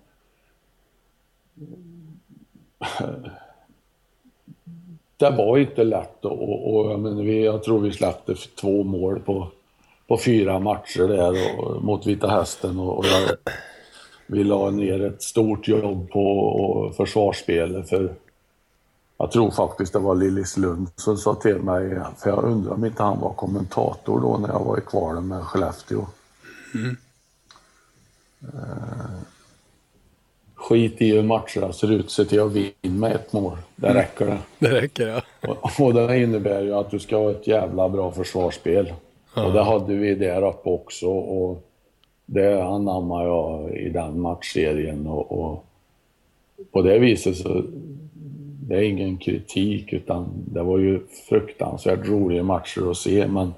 det var inte lätt och, och jag, menar, vi, jag tror vi släppte två mål på, på fyra matcher där och, mot Vita Hästen och, och jag, vi la ner ett stort jobb på försvarsspelet för jag tror faktiskt det var Lillis Lund som sa till mig, för jag undrar om inte han var kommentator då när jag var i kvalen med Skellefteå. Mm. Uh, skit i hur matcherna ser ut, se till att vinna med ett mål. Det mm. räcker det. Det räcker ja. Och, och det innebär ju att du ska ha ett jävla bra försvarsspel. Ja. Och det hade vi där uppe också. Och det anammar jag i den matchserien. Och, och på det viset så det är ingen kritik utan det var ju fruktansvärt roliga matcher att se. Men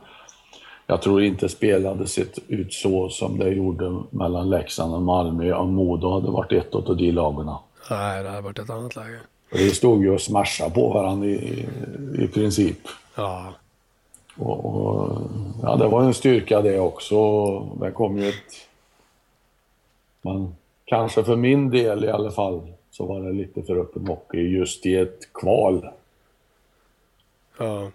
jag tror inte spelet hade sett ut så som det gjorde mellan Leksand och Malmö om Modo hade varit ett av de lagen. Nej, det hade varit ett annat läge. Vi stod ju och smashade på varandra i, i, i princip. Ja. Och, och, ja, det var en styrka det också. Det kom ju ett... Men kanske för min del i alla fall så var det lite för öppen hockey just i ett kval. Ja.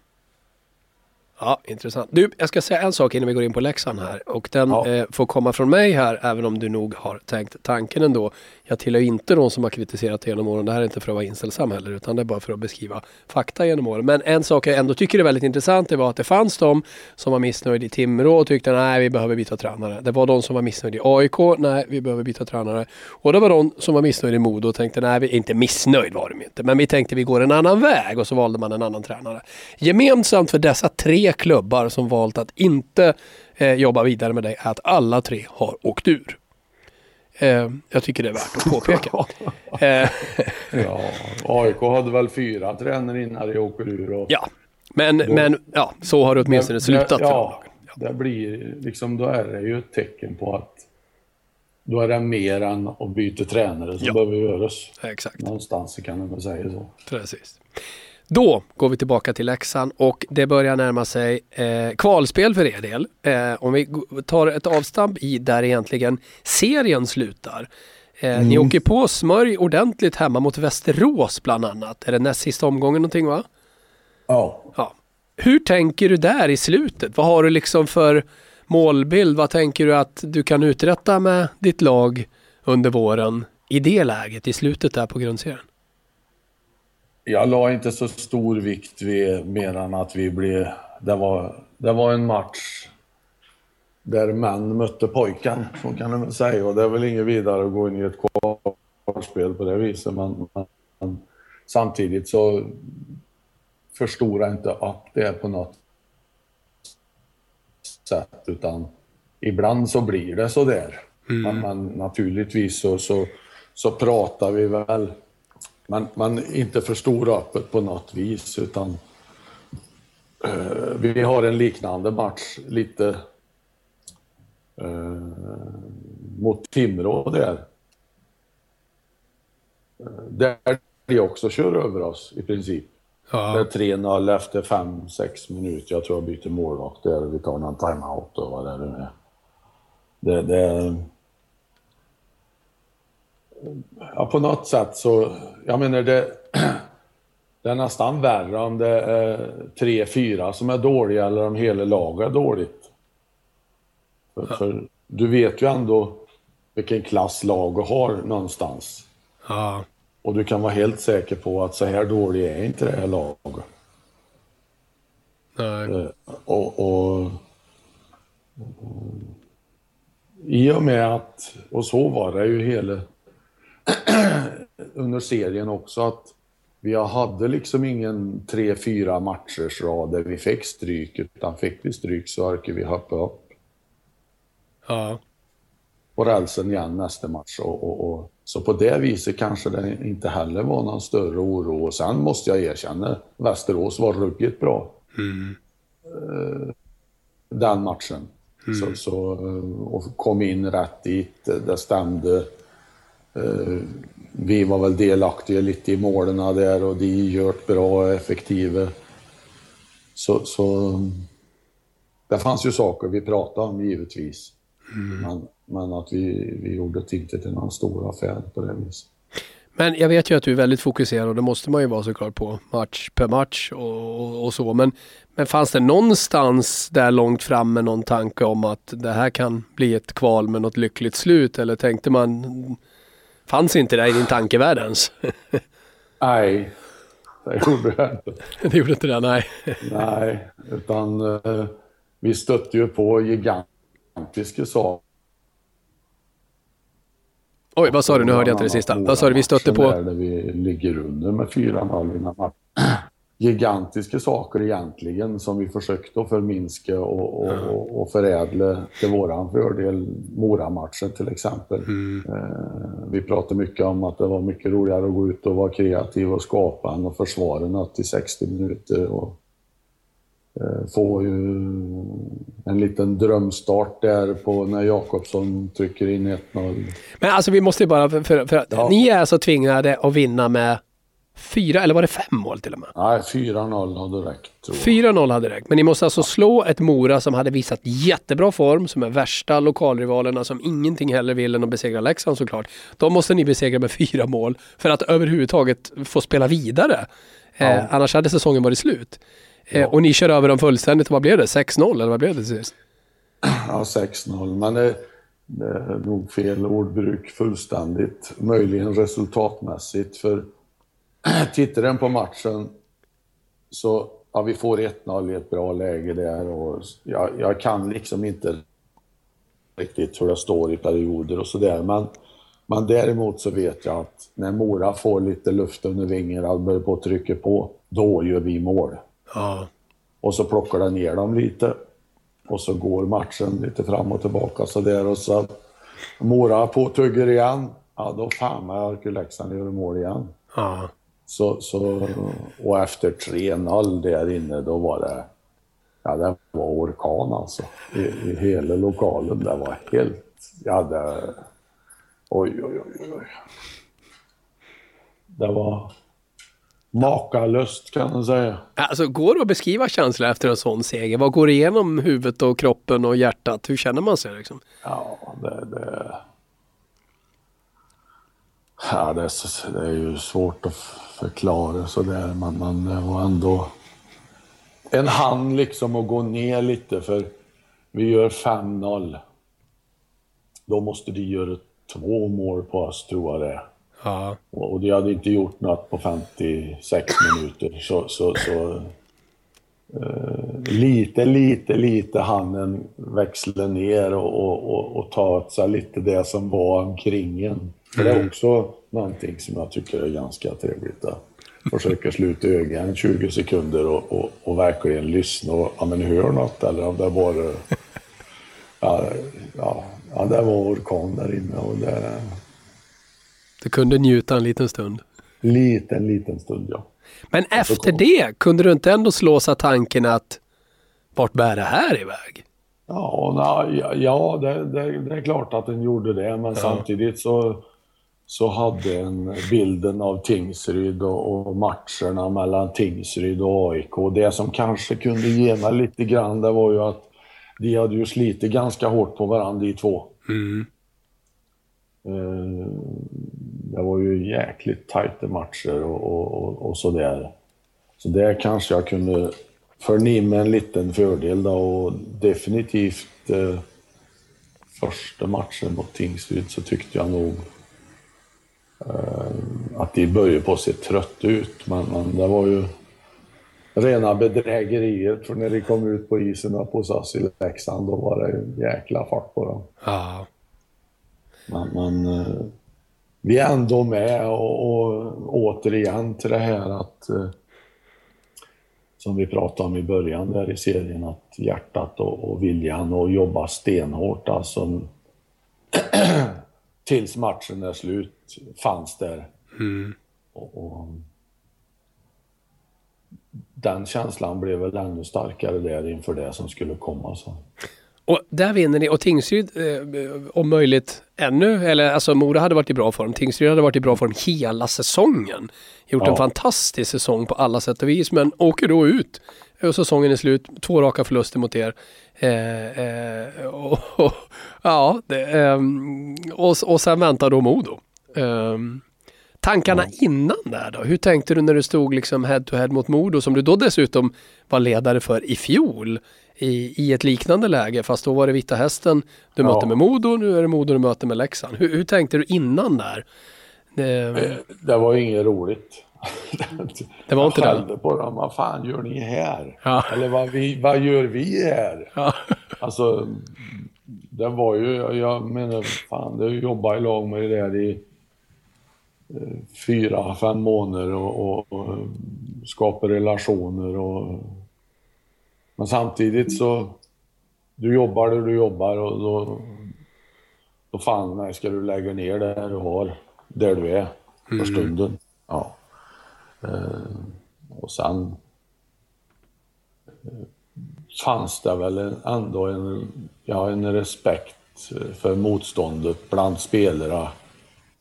Ja, intressant. Du, jag ska säga en sak innan vi går in på läxan här och den ja. eh, får komma från mig här även om du nog har tänkt tanken ändå. Jag tillhör inte de som har kritiserat genom åren. Det här är inte för att vara inställsam heller utan det är bara för att beskriva fakta genom åren. Men en sak jag ändå tycker är väldigt intressant det var att det fanns de som var missnöjda i Timrå och tyckte nej vi behöver byta tränare. Det var de som var missnöjda i AIK, nej vi behöver byta tränare. Och det var de som var missnöjda i Modo och tänkte nej, vi, inte missnöjd var de inte, men vi tänkte vi går en annan väg och så valde man en annan tränare. Gemensamt för dessa tre klubbar som valt att inte eh, jobba vidare med dig är att alla tre har åkt ur. Eh, jag tycker det är värt att påpeka. eh. ja, AIK hade väl fyra tränare innan de åker ur. Och ja, men, då, men ja, så har det åtminstone det, slutat. Ja, ja, det blir liksom, då är det ju ett tecken på att då är det mer än att byta tränare som ja. behöver göras. Exakt. Någonstans kan man säga så. Precis. Då går vi tillbaka till Leksand och det börjar närma sig eh, kvalspel för er del. Eh, om vi tar ett avstamp i där egentligen serien slutar. Eh, mm. Ni åker på smörj ordentligt hemma mot Västerås bland annat. Är det näst sista omgången någonting va? Ja. ja. Hur tänker du där i slutet? Vad har du liksom för målbild? Vad tänker du att du kan uträtta med ditt lag under våren i det läget i slutet där på grundserien? Jag la inte så stor vikt vid mer än att vi blev... Det var, det var en match där män mötte pojkar, så kan man säga. Och det är väl inget vidare att gå in i ett kvalspel på det viset. Men, men samtidigt så förstora inte upp det på något sätt. Utan ibland så blir det så där. Mm. Men, men naturligtvis så, så, så pratar vi väl man, man inte förstora öppet på något vis utan eh, vi har en liknande match lite eh, mot Timrå där. Eh, där de också kör över oss i princip. Ja. Det är 3-0 efter 5-6 minuter. Jag tror jag byter målvakt där vi tar någon timeout och vad det nu är. Det, det, ja, på något sätt så, jag menar det, det är nästan värre om det är tre, fyra som är dåliga eller om hela laget är dåligt. För, ja. för, du vet ju ändå vilken klass laget har någonstans. Ja. Och du kan vara helt säker på att så här dålig är inte det här laget. Nej. Eh, och, och I och med att, och så var det ju hela under serien också, att vi hade liksom ingen tre, fyra matchers rad där vi fick stryk, utan fick vi stryk så orkade vi hoppa upp. Ja. På rälsen igen nästa match. Och, och, och, så på det viset kanske det inte heller var någon större oro. Och sen måste jag erkänna, Västerås var ruggigt bra. Mm. Den matchen. Så, så, och kom in rätt dit, det stämde. Eh, Vi var väl delaktiga lite i målen där och de gjort bra och effektiva. Så, så det fanns ju saker vi pratade om givetvis. Men, men att vi, vi gjorde inte till någon stor affär på det viset. Men jag vet ju att du är väldigt fokuserad och det måste man ju vara såklart på match per match och, och, och så. Men, men fanns det någonstans där långt fram med någon tanke om att det här kan bli ett kval med något lyckligt slut? Eller tänkte man, fanns inte det i din tankevärld ens? Nej, det gjorde jag inte. det gjorde inte det, nej. Nej, utan eh, vi stötte ju på gigantiska saker. Oj, vad sa du? Nu hörde jag inte det sista. Vad sa du? Vi stötte på? Där vi ligger under med 4-0 innan matchen. Gigantiska saker egentligen som vi försökte att förminska och, och, och, och förädla till våran fördel. Mora-matchen till exempel. Eh, vi pratade mycket om att det var mycket roligare att gå ut och vara kreativ och skapa än att försvara något i 60 minuter. Och, eh, få ju en liten drömstart där på när Jakobsson trycker in 1-0. Men alltså vi måste ju bara, för, för, för Ja. ni är alltså tvingade att vinna med fyra, eller var det fem mål till och med? Nej, 4-0 hade räckt. tror jag. 4-0 hade räckt, men ni måste alltså slå ett Mora som hade visat jättebra form, som är värsta lokalrivalerna som ingenting heller vill än att besegra Leksand såklart. De måste ni besegra med fyra mål för att överhuvudtaget få spela vidare. Eh, Ja. annars hade säsongen varit slut. Eh, och ni kör över dem fullständigt, vad blev det? 6-0 eller vad blev det till sist? Ja, 6-0. Men det, det är nog fel ordbruk fullständigt. Möjligen resultatmässigt. För tittar den på matchen så ja, vi får 1-0 i ett bra läge där. Och jag, jag kan liksom inte riktigt hur det står i perioder och sådär. Men, men däremot så vet jag att när Mora får lite luft under vingarna och börjar på att trycka på, då gör vi mål. Ja. Och så plockar den ner dem lite. Och så går matchen lite fram och tillbaka så där och så Mora påtuggar igen. Ja, då fan vad Leksand göra mål igen. ja. Så, så, och efter 3-0 där inne, då var det... Ja, det var orkan alltså. I, i hela lokalen. Det var helt... Ja, det... Oj, oj, oj, oj. Det var makalöst kan man säga. Alltså går det att beskriva känslan efter en sån seger? Vad går igenom huvudet och kroppen och hjärtat? Hur känner man sig liksom? Ja, det... det... Ja, det, är, så- det är ju svårt att förklara sådär, men, men det var ändå en hand liksom att gå ner lite, för vi gör 5-0. Då måste de göra två mål på oss, tror jag det är. Ja. Och och de hade inte gjort något på 56 minuter. Så, så, så eh, lite, lite, lite handen växla ner och, och, och, och ta åt sig lite det som var omkring en. Det är också någonting som jag tycker är ganska trevligt. Att försöka sluta ögonen 20 sekunder och, och, och verkligen lyssna och ja, men hör något eller om det bara... Ja, ja, ja, det var orkan där inne och det... Du kunde njuta en liten stund. Liten, liten stund, ja. Men efter det, kunde du inte ändå slås av tanken att vart bär det här iväg? Ja, na, ja, ja det, det, det är klart att den gjorde det, men samtidigt så, så hade en bilden av Tingsryd och, matcherna mellan Tingsryd och AIK. Det som kanske kunde ge mig lite grann, det var ju att de hade ju slitit ganska hårt på varandra de två. Eh, Det var ju jäkligt tajta matcher och, och, och, sådär. Så där kanske jag kunde förnimma en liten fördel då och definitivt eh, första matchen mot Tingsryd så tyckte jag nog att de började på att se trött ut. Men, men det var ju rena bedrägeriet. För när de kom ut på isen hos oss i Leksand, då var det en jäkla fart på dem. Ja. Men, men eh, vi är ändå med och, och återigen till det här att eh, som vi pratade om i början där i serien, att hjärtat och, och viljan att jobba stenhårt alltså tills matchen är slut fanns där. Mm. Och, och, den känslan blev väl ännu starkare där inför det som skulle komma. Så. Och där vinner ni och Tingsryd eh, om möjligt ännu, eller alltså Mora hade varit i bra form. Tingsryd hade varit i bra form hela säsongen. Gjort Ja. en fantastisk säsong på alla sätt och vis men åker då ut och säsongen är slut. Två raka förluster mot er. Eh, eh, och, och, ja, det, ehm, och, och sen väntar då Modo. Ehm, tankarna innan där då? Hur tänkte du när du stod liksom head to head mot Modo som du då dessutom var ledare för i fjol? i, i ett liknande läge fast då var det Vita Hästen du Ja. mötte med Modo, nu är det Modo du möter med Leksand. Hur, hur tänkte du innan där? Eh, Det var ju inget roligt. Det var inte? Jag skällde på dem. Vad fan gör ni här? Ja. Eller vad, vi, vad gör vi här? ja. Alltså, det var ju, jag menar, fan, det jobbar i lag med det där i eh, fyra, fem månader och, och, och skapa relationer och... Men samtidigt så, du jobbar där du jobbar och då, då fan nej, ska du lägga ner det du har, där du är för stunden. Ja. Eh, och sen fanns det väl ändå en, ja, en respekt för motståndet bland spelare.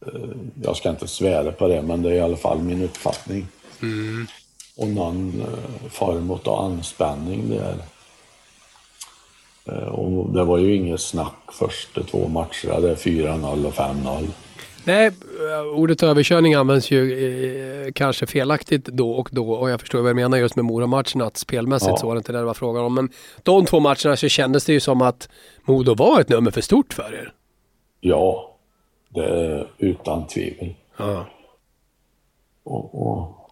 Eh, Jag ska inte svära på det, men det är i alla fall min uppfattning. Och någon eh, form av anspänning där. Eh, Och det var ju inget snack första två matcherna. Det är 4-0 och 5-0. Nej, eh, ordet överkörning används ju eh, kanske felaktigt då och då och jag förstår vad jag menar just med Mora-matchen att spelmässigt Ja. så var det inte det det var frågan om. Men de två matcherna så kändes det ju som att Modo var ett nummer för stort för er. Ja, det utan tvivel. Ja. Och, och,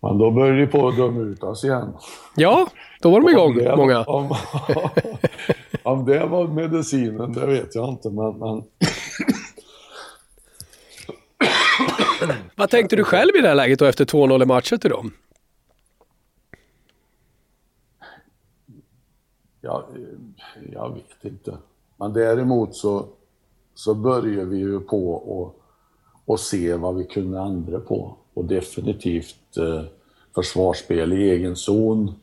men då började de på att döma ut oss igen. Ja, då var de igång, Om det, många. Om, om det var medicinen, det vet jag inte. Men, men Vad tänkte du själv i det här läget då efter 2-0 i matchen till dem? jag, jag vet inte. Men däremot så, så börjar vi ju på och, och se vad vi kunde ändra på. Och definitivt eh, försvarsspel i egen zon.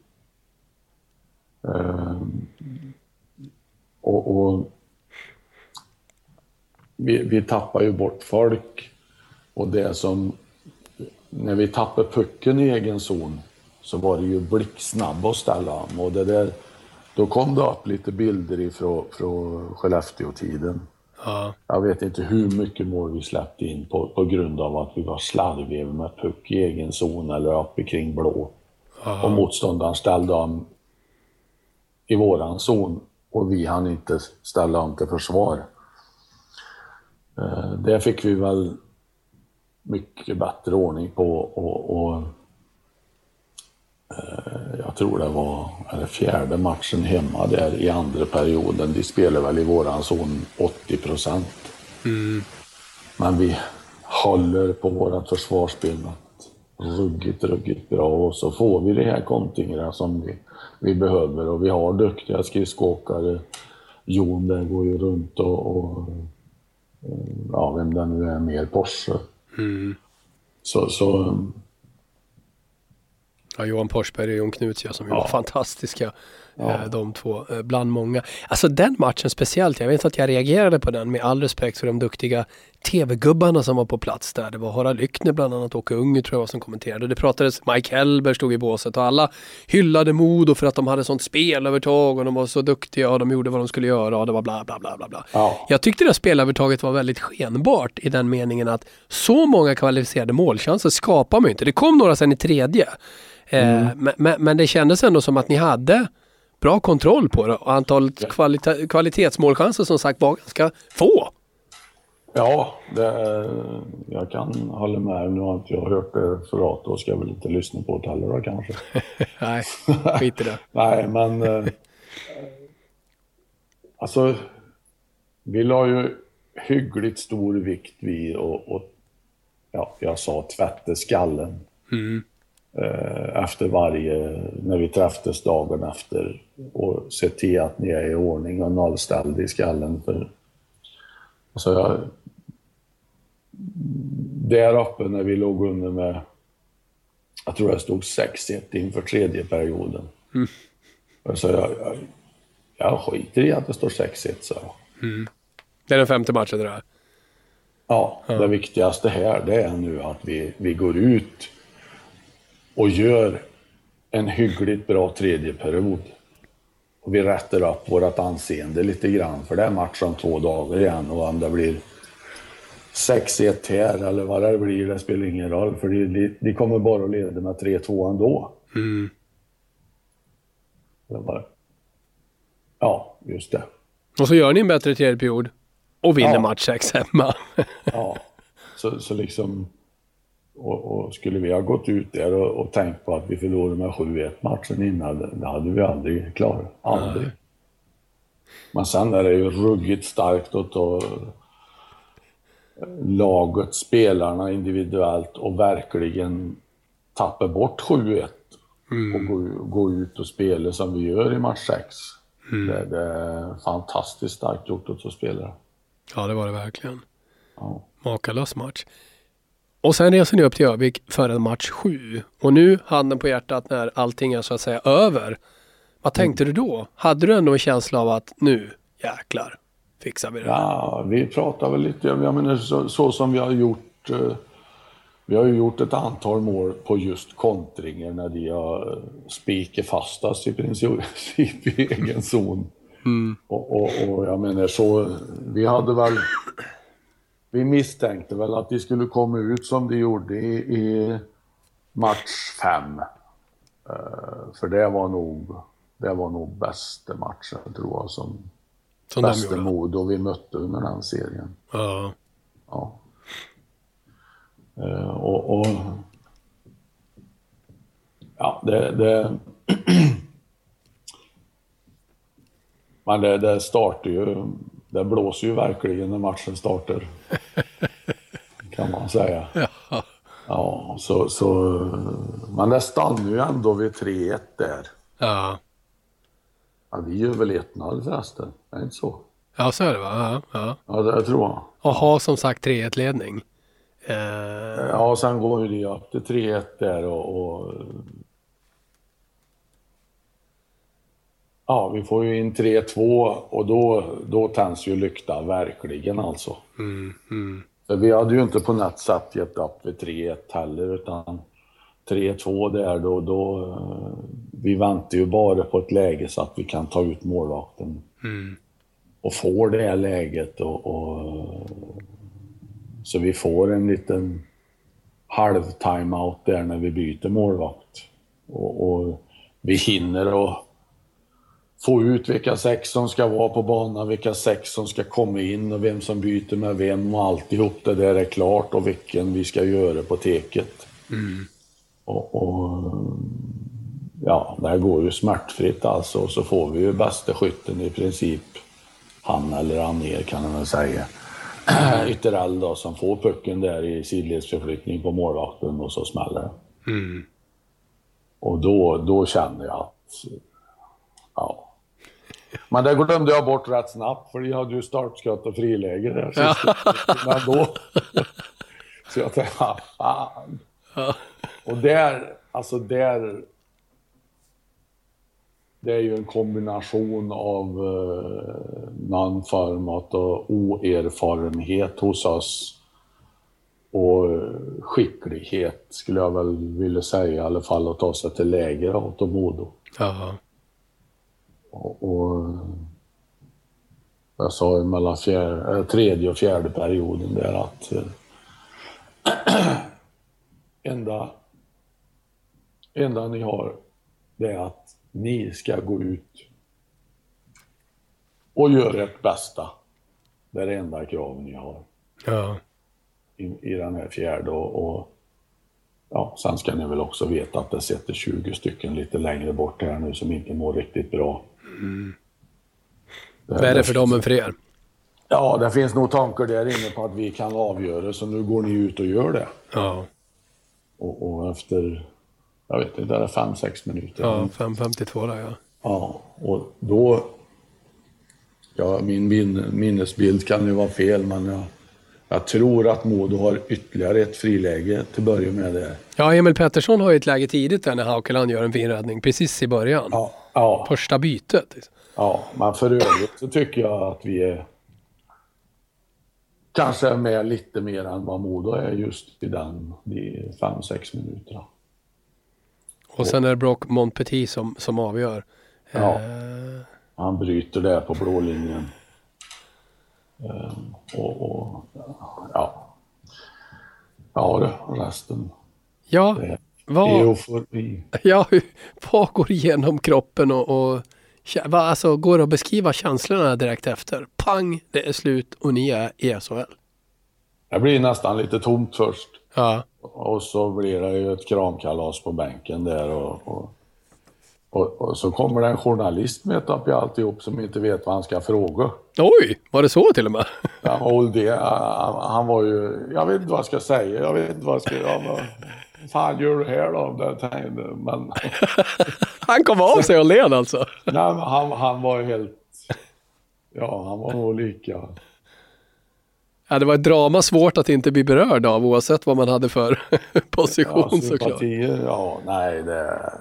Eh, och, och vi, vi tappar ju bort folk. Och det som... När vi tappade pucken i egen zon så var det ju blixtsnabb att ställa om. Och det där, då kom det upp lite bilder ifrån från Skellefteå-tiden. Ja. Jag vet inte hur mycket mål vi släppte in på, på grund av att vi var slarviga med puck i egen zon eller uppe kring blå. Och motståndaren ställde om i våran zon och vi hann inte ställa om till försvar. Eh, Det fick vi väl mycket bättre ordning på och, och eh, jag tror det var eller fjärde matchen hemma där i andra perioden. De spelade väl i våran zon 80 procent. Men vi håller på vårat försvarsspel ruggigt, ruggigt bra och så får vi de här kontringarna som vi, vi behöver och vi har duktiga skridskoåkare. Jon där går ju runt och, och eh, ja, vem det nu är mer, Porsche. Så, så Ja, Johan Forsberg och Jon Knuts ja, som Ja. var fantastiska. Ja. eh, De två, eh, bland många. Alltså den matchen speciellt, jag vet att jag reagerade på den med all respekt för de duktiga tv-gubbarna som var på plats där. Det var Harald Lyckner bland annat, Åke Unge tror jag var som kommenterade. Det pratades, Mike Hellberg stod i båset och alla hyllade Modo för att de hade sånt spelövertag och de var så duktiga och de gjorde vad de skulle göra och det var bla bla bla bla bla. ja. Jag tyckte det spelövertaget var väldigt skenbart i den meningen att så många kvalificerade målchanser skapar man ju inte. Det kom några sen i tredje. Eh, men, men, men det kändes ändå som att ni hade bra kontroll på det och antalet kvalita- kvalitetsmålchanser som sagt var ganska få. Ja, det, jag kan hålla med. Nu har inte jag hört det förut. Då ska väl inte lyssna på det heller då, kanske. Nej, skit i det. Nej, men... Eh, alltså, vi la ju hyggligt stor vikt vid och, och ja, jag sa tvätta skallen. Mm. Eh, efter varje, när vi träffades dagen efter och se till att ni är i ordning och nollställda i skallen. För, alltså jag, där uppe när vi låg under med, jag tror jag stod 6-1 inför tredje perioden. Mm. Så jag, jag, jag skiter i att det står 6-1 så. Mm. Det är den femte matchen det där? Ja, ja, det viktigaste här det är nu att vi, vi går ut och gör en hyggligt bra tredje period. Och vi rättar upp vårt anseende lite grann, för det är match om två dagar igen och om det blir 6-1 här eller vad det blir, det spelar ingen roll. För de, de kommer bara att leda med 3-2 ändå. Mm. Bara... Ja, just det. Och så gör ni en bättre tredje period och vinner ja. match 6 hemma. ja, så, så liksom... Och, och, skulle vi ha gått ut där och, och tänkt på att vi förlorade med 7-1 matchen innan, det hade vi aldrig klarat. Aldrig. Nej. Men sen är det ju ruggigt starkt att ta laget, spelarna individuellt och verkligen tappa bort 7-1 mm. och gå, gå, ut och spela som vi gör i match 6. Mm. Det, det, är fantastiskt starkt gjort av spelare. Ja, det var det verkligen. Ja. Makalös match. Och sen reser ni upp till Övik för en match 7. Och nu, handen på hjärtat, när allting är så att säga över. Vad tänkte mm. du då? Hade du ändå en känsla av att nu, jäklar, fixar vi det. Ja, vi pratar väl lite, jag menar så, så som vi har gjort. Eh, vi har ju gjort ett antal mål på just kontringar när de har spikat fast oss i princip i egen zon. Mm. Och, och, och, jag menar så, vi hade väl, vi misstänkte väl att de skulle komma ut som de gjorde i, i match fem. Uh, för det var nog, det var nog bästa matchen tror jag som som bästa Modo vi mötte under den serien. Ja. ja. Uh, och, och, Ja, det... det Men det, det startar ju... Det blåser ju verkligen när matchen startar. kan man säga. Ja. Ja, så, så... Men det stannar ju ändå vid 3-1 där. Ja. Ja, vi gör väl 1-0 förresten, är det inte så? Ja, så är det va? Ja, ja. ja det tror jag. Och ha som sagt 3-1 ledning. Eh... Ja, sen går det upp till 3-1 där och, och... Ja, vi får ju in 3-2 och då, då tänds ju lyktan verkligen alltså. Mm, mm. Vi hade ju inte på något sätt gett upp vid 3-1 heller utan 3-2 där då, då... Vi väntar ju bara på ett läge så att vi kan ta ut målvakten. Mm. Och får det här läget och, och, Så vi får en liten halv timeout där när vi byter målvakt. Och, och vi hinner att få ut vilka sex som ska vara på banan, vilka sex som ska komma in och vem som byter med vem och alltihop det där är klart och vilken vi ska göra på teket. Mm. Och, och, ja, det här går ju smärtfritt alltså. Och så får vi ju bästa skytten i princip. Han eller Anér kan man väl säga. Ytterell då som får pucken där i sidledsförflyttning på målvakten och så smäller det. Mm. Och då, då känner jag att, ja. Men det glömde jag bort rätt snabbt för jag hade ju startskott och friläge där sist. Men då... Så jag tänkte, ah, fan. Och där, alltså där... Det är ju en kombination av eh, någon form av oerfarenhet hos oss och skicklighet skulle jag väl vilja säga i alla fall att ta sig till läger åt Modo. Och, och jag sa mellan fjärde, tredje och fjärde perioden där att äh, enda, enda ni har, det är att ni ska gå ut och göra ert bästa. Det är det enda kravet ni har. Ja. i, i den här fjärde. Och, och, ja, sen ska ni väl också veta att det sitter 20 stycken lite längre bort här nu som inte mår riktigt bra. Mm. Värre för dem än för er. Ja, det finns nog tankar där inne på att vi kan avgöra, så nu går ni ut och gör det. Ja. Och, och efter, jag vet inte, det är fem, sex minuter. Ja, 5.52 där ja. Ja, och då... Ja, min min minnesbild kan ju vara fel, men jag, jag tror att Modo har ytterligare ett friläge till att börja med. Det. Ja, Emil Pettersson har ju ett läge tidigt där när Haukeland gör en fin räddning, precis i början. Ja, ja, Första bytet. liksom. ja, men för övrigt så tycker jag att vi är kanske är med lite mer än vad Modo är just i den, de fem, sex minuterna. Och sen är det Brock Montpetit som, som avgör. Ja. Eh, Han bryter där på blå linjen. Ehm, och, och ja. Ja du, resten. ja, Det vad, eufori. ja, vad går igenom kroppen och, och vad, alltså, går det att beskriva känslorna direkt efter? Pang, det är slut och ni är i SHL. Det blir nästan lite tomt först. Ja, Och så blir det ju ett kramkalas på bänken där och, och, och, och så kommer det en journalist mitt upp i alltihop som inte vet vad han ska fråga. oj, var det så till och med? Ja, och det, han, han var ju, jag vet inte vad jag ska säga, jag vet inte vad jag ska. Vad fan gör du här då? Där tänkte, men... han kom av sig och led alltså? Nej, men han, han var helt... Ja, han var nog lika... Ja, det var ett drama svårt att inte bli berörd av oavsett vad man hade för position ja, såklart. Ja, nej det...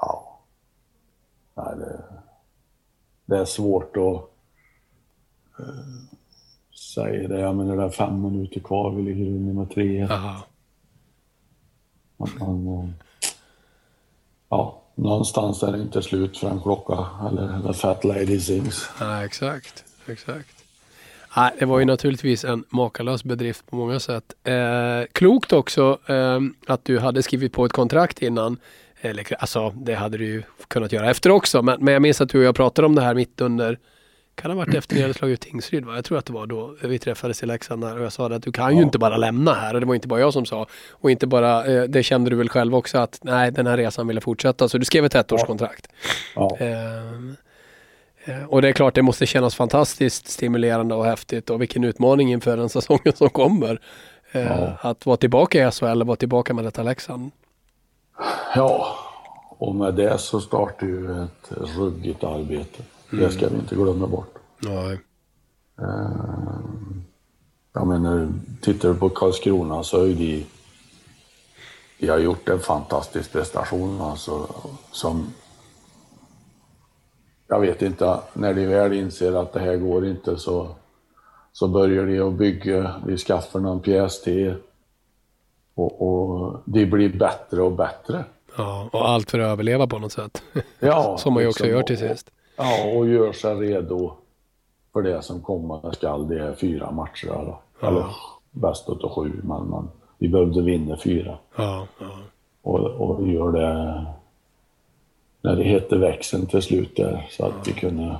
Ja. Nej, det, det är svårt att eh, säga det. Jag menar det är fem minuter kvar, vi ligger under med 3-1. Att man, eh, ja, någonstans är det inte slut för en klocka eller The Fat Lady Sings. Ja, exakt. exakt. Nej, det var ju naturligtvis en makalös bedrift på många sätt. Eh, klokt också eh, att du hade skrivit på ett kontrakt innan. Eller, alltså, det hade du ju kunnat göra efter också. Men, men jag minns att du och jag pratade om det här mitt under kan ha varit efter ni hade slagit ut Tingsryd va? Jag tror att det var då vi träffades i Leksand där och jag sa att du kan ju Ja. inte bara lämna här och det var inte bara jag som sa. Och inte bara, eh, det kände du väl själv också att nej den här resan ville fortsätta så du skrev ett ettårskontrakt. Ja, Ehm, eh, Och det är klart det måste kännas fantastiskt stimulerande och häftigt och vilken utmaning inför den säsongen som kommer. Eh, Ja. Att vara tillbaka i SHL och vara tillbaka med detta Leksand. ja, och med det så startar ju ett ruggigt arbete. Det ska vi inte glömma bort. Nej. Eh, Jag menar, tittar du på Karlskrona så är de... De har gjort en fantastisk prestation alltså, som... Jag vet inte, när de väl inser att det här går inte så, så börjar de att bygga, de skaffar någon pjäs till. Och, och de blir bättre och bättre. Ja, och allt för att överleva på något sätt. Ja, Som man ju också liksom, gör till sist. Ja, och gör sig redo för det som komma skall. Det är fyra matcher då. Eller bäst utav sju, men man, vi behövde vinna fyra. Ja, ja. Och, och gör det när det hette växeln till slut där, så att vi kunde...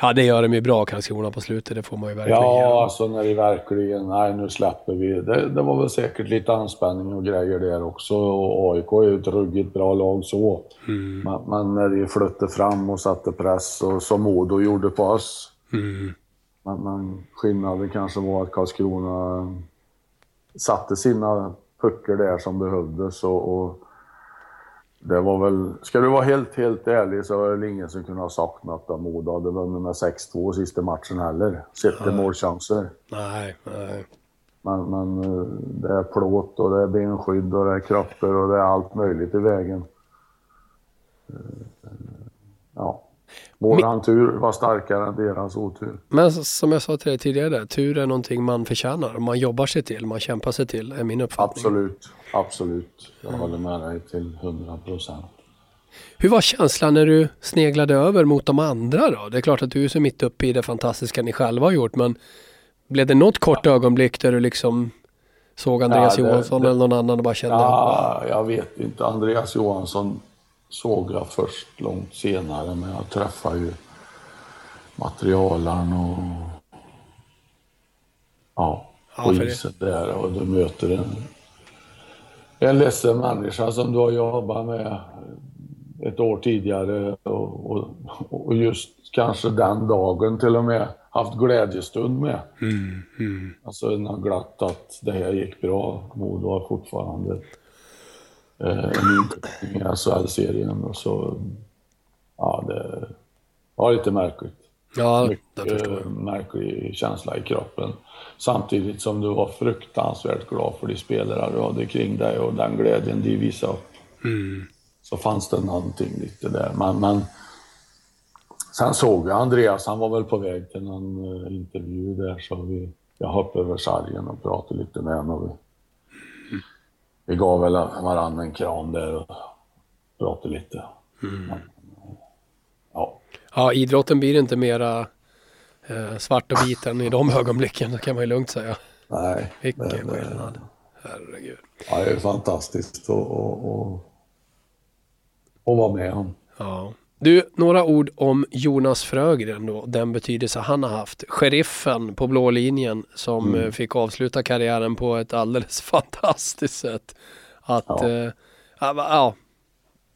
ja, det gör de ju bra Karlskrona på slutet. Det får man ju verkligen Ja, dem. alltså när vi verkligen, nej nu släpper vi. Det, det var väl säkert lite anspänning och grejer där också. Och AIK är ju ett ruggigt bra lag så. Mm. Men, men när vi flyttade fram och satte press, och som Modo gjorde på oss, Mm. Men, men skillnaden kanske var att Karlskrona satte sina puckar där som behövdes och, och det var väl, ska du vara helt, helt ärlig så är det ingen som kunde ha sagt något om Modo hade vunnit med 6-2 sista matchen heller. Sett till målchanser. Nej, nej. Men, men eh, det är plåt och det är benskydd och det är kroppar och det är allt möjligt i vägen. Eh, Ja. Våran tur var starkare än deras otur. Men som jag sa till dig tidigare, tur är någonting man förtjänar. Man jobbar sig till, man kämpar sig till, är min uppfattning. Absolut, absolut. Jag håller med dig till 100 procent. Hur var känslan när du sneglade över mot de andra då? Det är klart att du är så mitt uppe i det fantastiska ni själva har gjort, men blev det något kort ögonblick där du liksom såg Andreas Ja, det- Johansson det- eller någon annan och bara kände Ja, jag vet inte. Andreas Johansson såg jag först långt senare, men jag träffade ju materialaren och... Ja, på isen där och du möter en, en ledsen människa som du har jobbat med ett år tidigare och, och, och just kanske den dagen till och med haft glädjestund med. Mm, mm. Alltså en har glatt att det här gick bra. Modo har fortfarande eh, en i SHL-serien och så, ja det var lite märkligt. Ja, Mycket märklig känsla i kroppen. Samtidigt som du var fruktansvärt glad för de spelare du hade kring dig och den glädjen de visade upp. Mm. Så fanns det någonting lite där. Men, men sen såg jag Andreas, han var väl på väg till någon uh, intervju där så vi, jag hoppade över sargen och pratade lite med honom. Vi, gav väl varandra en kram där och pratade lite. Mm. Men, ja. ja, idrotten blir inte mera eh, svart och vit än i de ögonblicken, det kan man ju lugnt säga. Nej. Vilken skillnad. Herregud. Ja, det är fantastiskt att vara med om. Ja. Du, några ord om Jonas Frögren då, den betydelse han har haft. Sheriffen på blå linjen som mm. Eh, fick avsluta karriären på ett alldeles fantastiskt sätt. Att, ja, äh, ja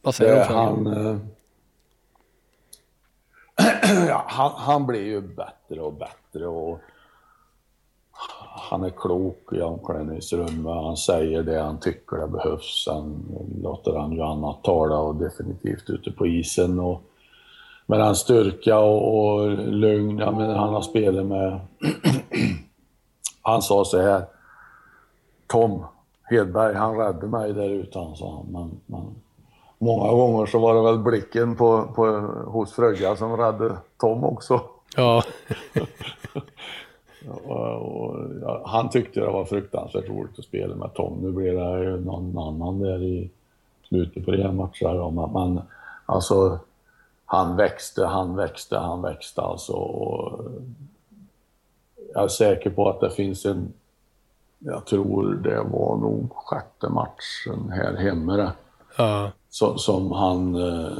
vad säger du om han, äh, ja, han, han blir ju bättre och bättre och han är klok i omklädningsrummet. Han säger det han tycker det behövs. Sen låter han ju annat tala och definitivt ute på isen. Och med den styrka och, och lugn ja, men han har spelat med. han sa så här. Tom Hedberg, han räddade mig där ute, han sa men, men många gånger så var det väl blicken på, på, hos Fröja som räddade Tom också. Ja. och, och, han tyckte det var fruktansvärt roligt att spela med Tom. Nu blir det någon annan där i slutet på den matchen. Men, men alltså, han växte, han växte, han växte alltså. Och, jag är säker på att det finns en, jag tror det var nog sjätte matchen här hemma. Ja så, som han, eh,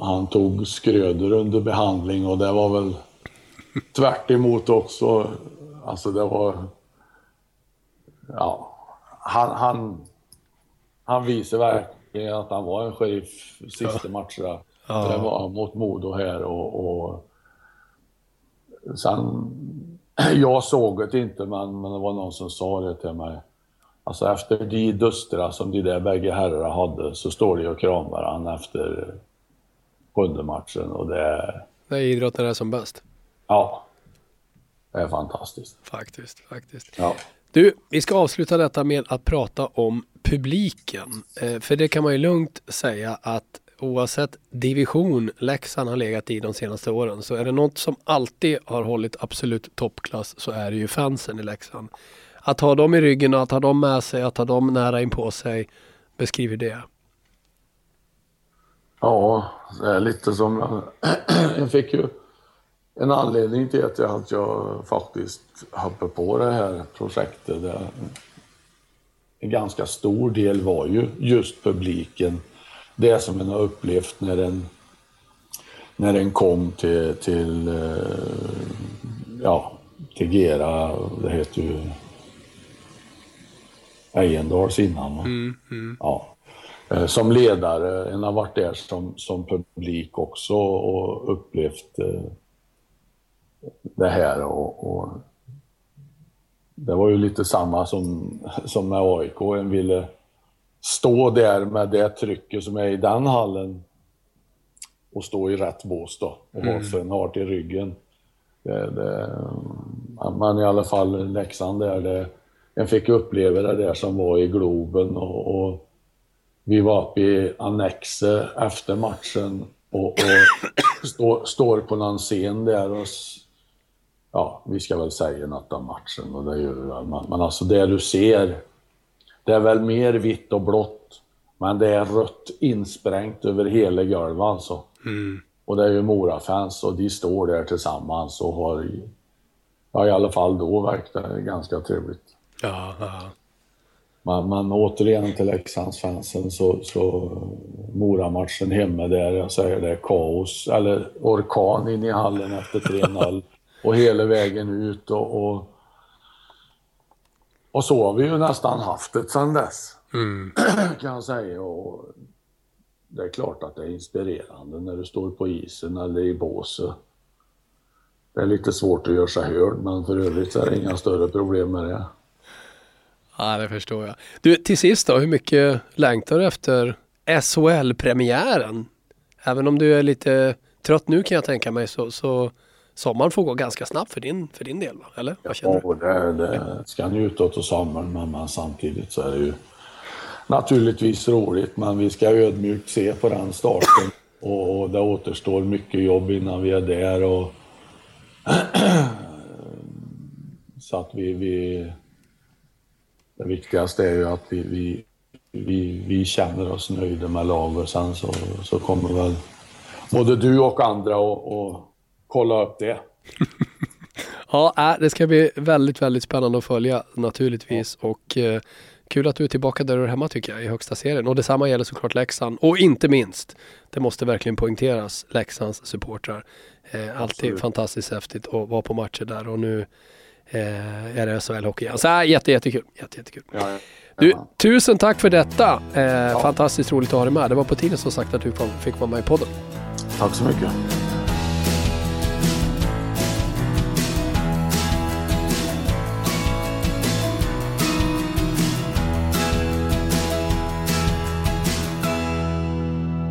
han tog skröder under behandling och det var väl tvärt emot också. Alltså det var... Ja, han, han, han visade verkligen att han var en sheriff sista matcherna. Ja. Det var mot Modo här och, och sen... Jag såg det inte men, men det var någon som sa det till mig. Alltså efter de dustra som de där bägge herrarna hade så står de och kramar varandra efter sjunde matchen och det är... Det är idrotten är som bäst. Ja. Det är fantastiskt. Faktiskt, faktiskt. Ja. Du, vi ska avsluta detta med att prata om publiken. Eh, för det kan man ju lugnt säga att oavsett division Leksand har legat i de senaste åren så är det något som alltid har hållit absolut toppklass så är det ju fansen i Leksand att ha dem i ryggen och att ha dem med sig, att ha dem nära in på sig. Beskriver det. Ja, det är lite som... Jag fick ju en anledning till att jag, att jag faktiskt hoppade på det här projektet. Det, en ganska stor del var ju just publiken. Det som man har upplevt när den, när den kom till, till, eh, ja, till Gera. Det heter ju Ejendals innan. Mm, mm. Ja. Eh, som ledare, en har varit där som, som publik också och upplevt eh, det här. Och, och, det var ju lite samma som, som med AIK. En ville stå där med det trycket som är i den hallen och stå i rätt bås då och mm. ha en hart i ryggen. Det, det, men i alla fall Leksand där, det, jag fick uppleva det där som var i Globen och, och vi var uppe i Annexe efter matchen och, och stå, står på någon scen där och ja, vi ska väl säga något om matchen och det gör vi väl. Men, men alltså det du ser, det är väl mer vitt och blått, men det är rött insprängt över hela golvet alltså. Mm. Och det är ju Mora-fans och de står där tillsammans och har, ja i alla fall då verkar det ganska trevligt. Ja, ja. Men, men återigen till Leksandsfansen så, så Mora-matchen hemma där, jag säger det, kaos, eller orkan in i hallen efter 3-0 och hela vägen ut och, och Och så har vi ju nästan haft det sedan dess. Mm. kan jag säga. Och det är klart att det är inspirerande när du står på isen eller i båset. Det är lite svårt att göra sig hörd men för övrigt så är det inga större problem med det. Ja, det förstår jag. Du, till sist då, hur mycket längtar du efter SHL-premiären? Även om du är lite trött nu kan jag tänka mig så, så sommaren får gå ganska snabbt för din, för din del, va? eller? Vad känner Ja, det, det ska njuta av sommaren men, men samtidigt så är det ju naturligtvis roligt men vi ska ödmjukt se på den starten och, och det återstår mycket jobb innan vi är där. Och så att vi, vi... Det viktigaste är ju att vi, vi, vi, vi känner oss nöjda med laget sen så, så kommer väl både du och andra att kolla upp det. Ja, äh, det ska bli väldigt, väldigt spännande att följa naturligtvis och eh, kul att du är tillbaka där du är hemma tycker jag i högsta serien och detsamma gäller såklart Leksand och inte minst, det måste verkligen poängteras, Leksands supportrar. Eh, alltid fantastiskt häftigt att vara på matcher där och nu eh, är det SHL-hockey igen. Så äh, jätte, jättekul. Jätte, jättekul. Ja, ja. Du, tusen tack för detta. Eh, Fantastiskt roligt att ha dig med. Det var på tiden som sagt att du fick vara med i podden. Tack så mycket.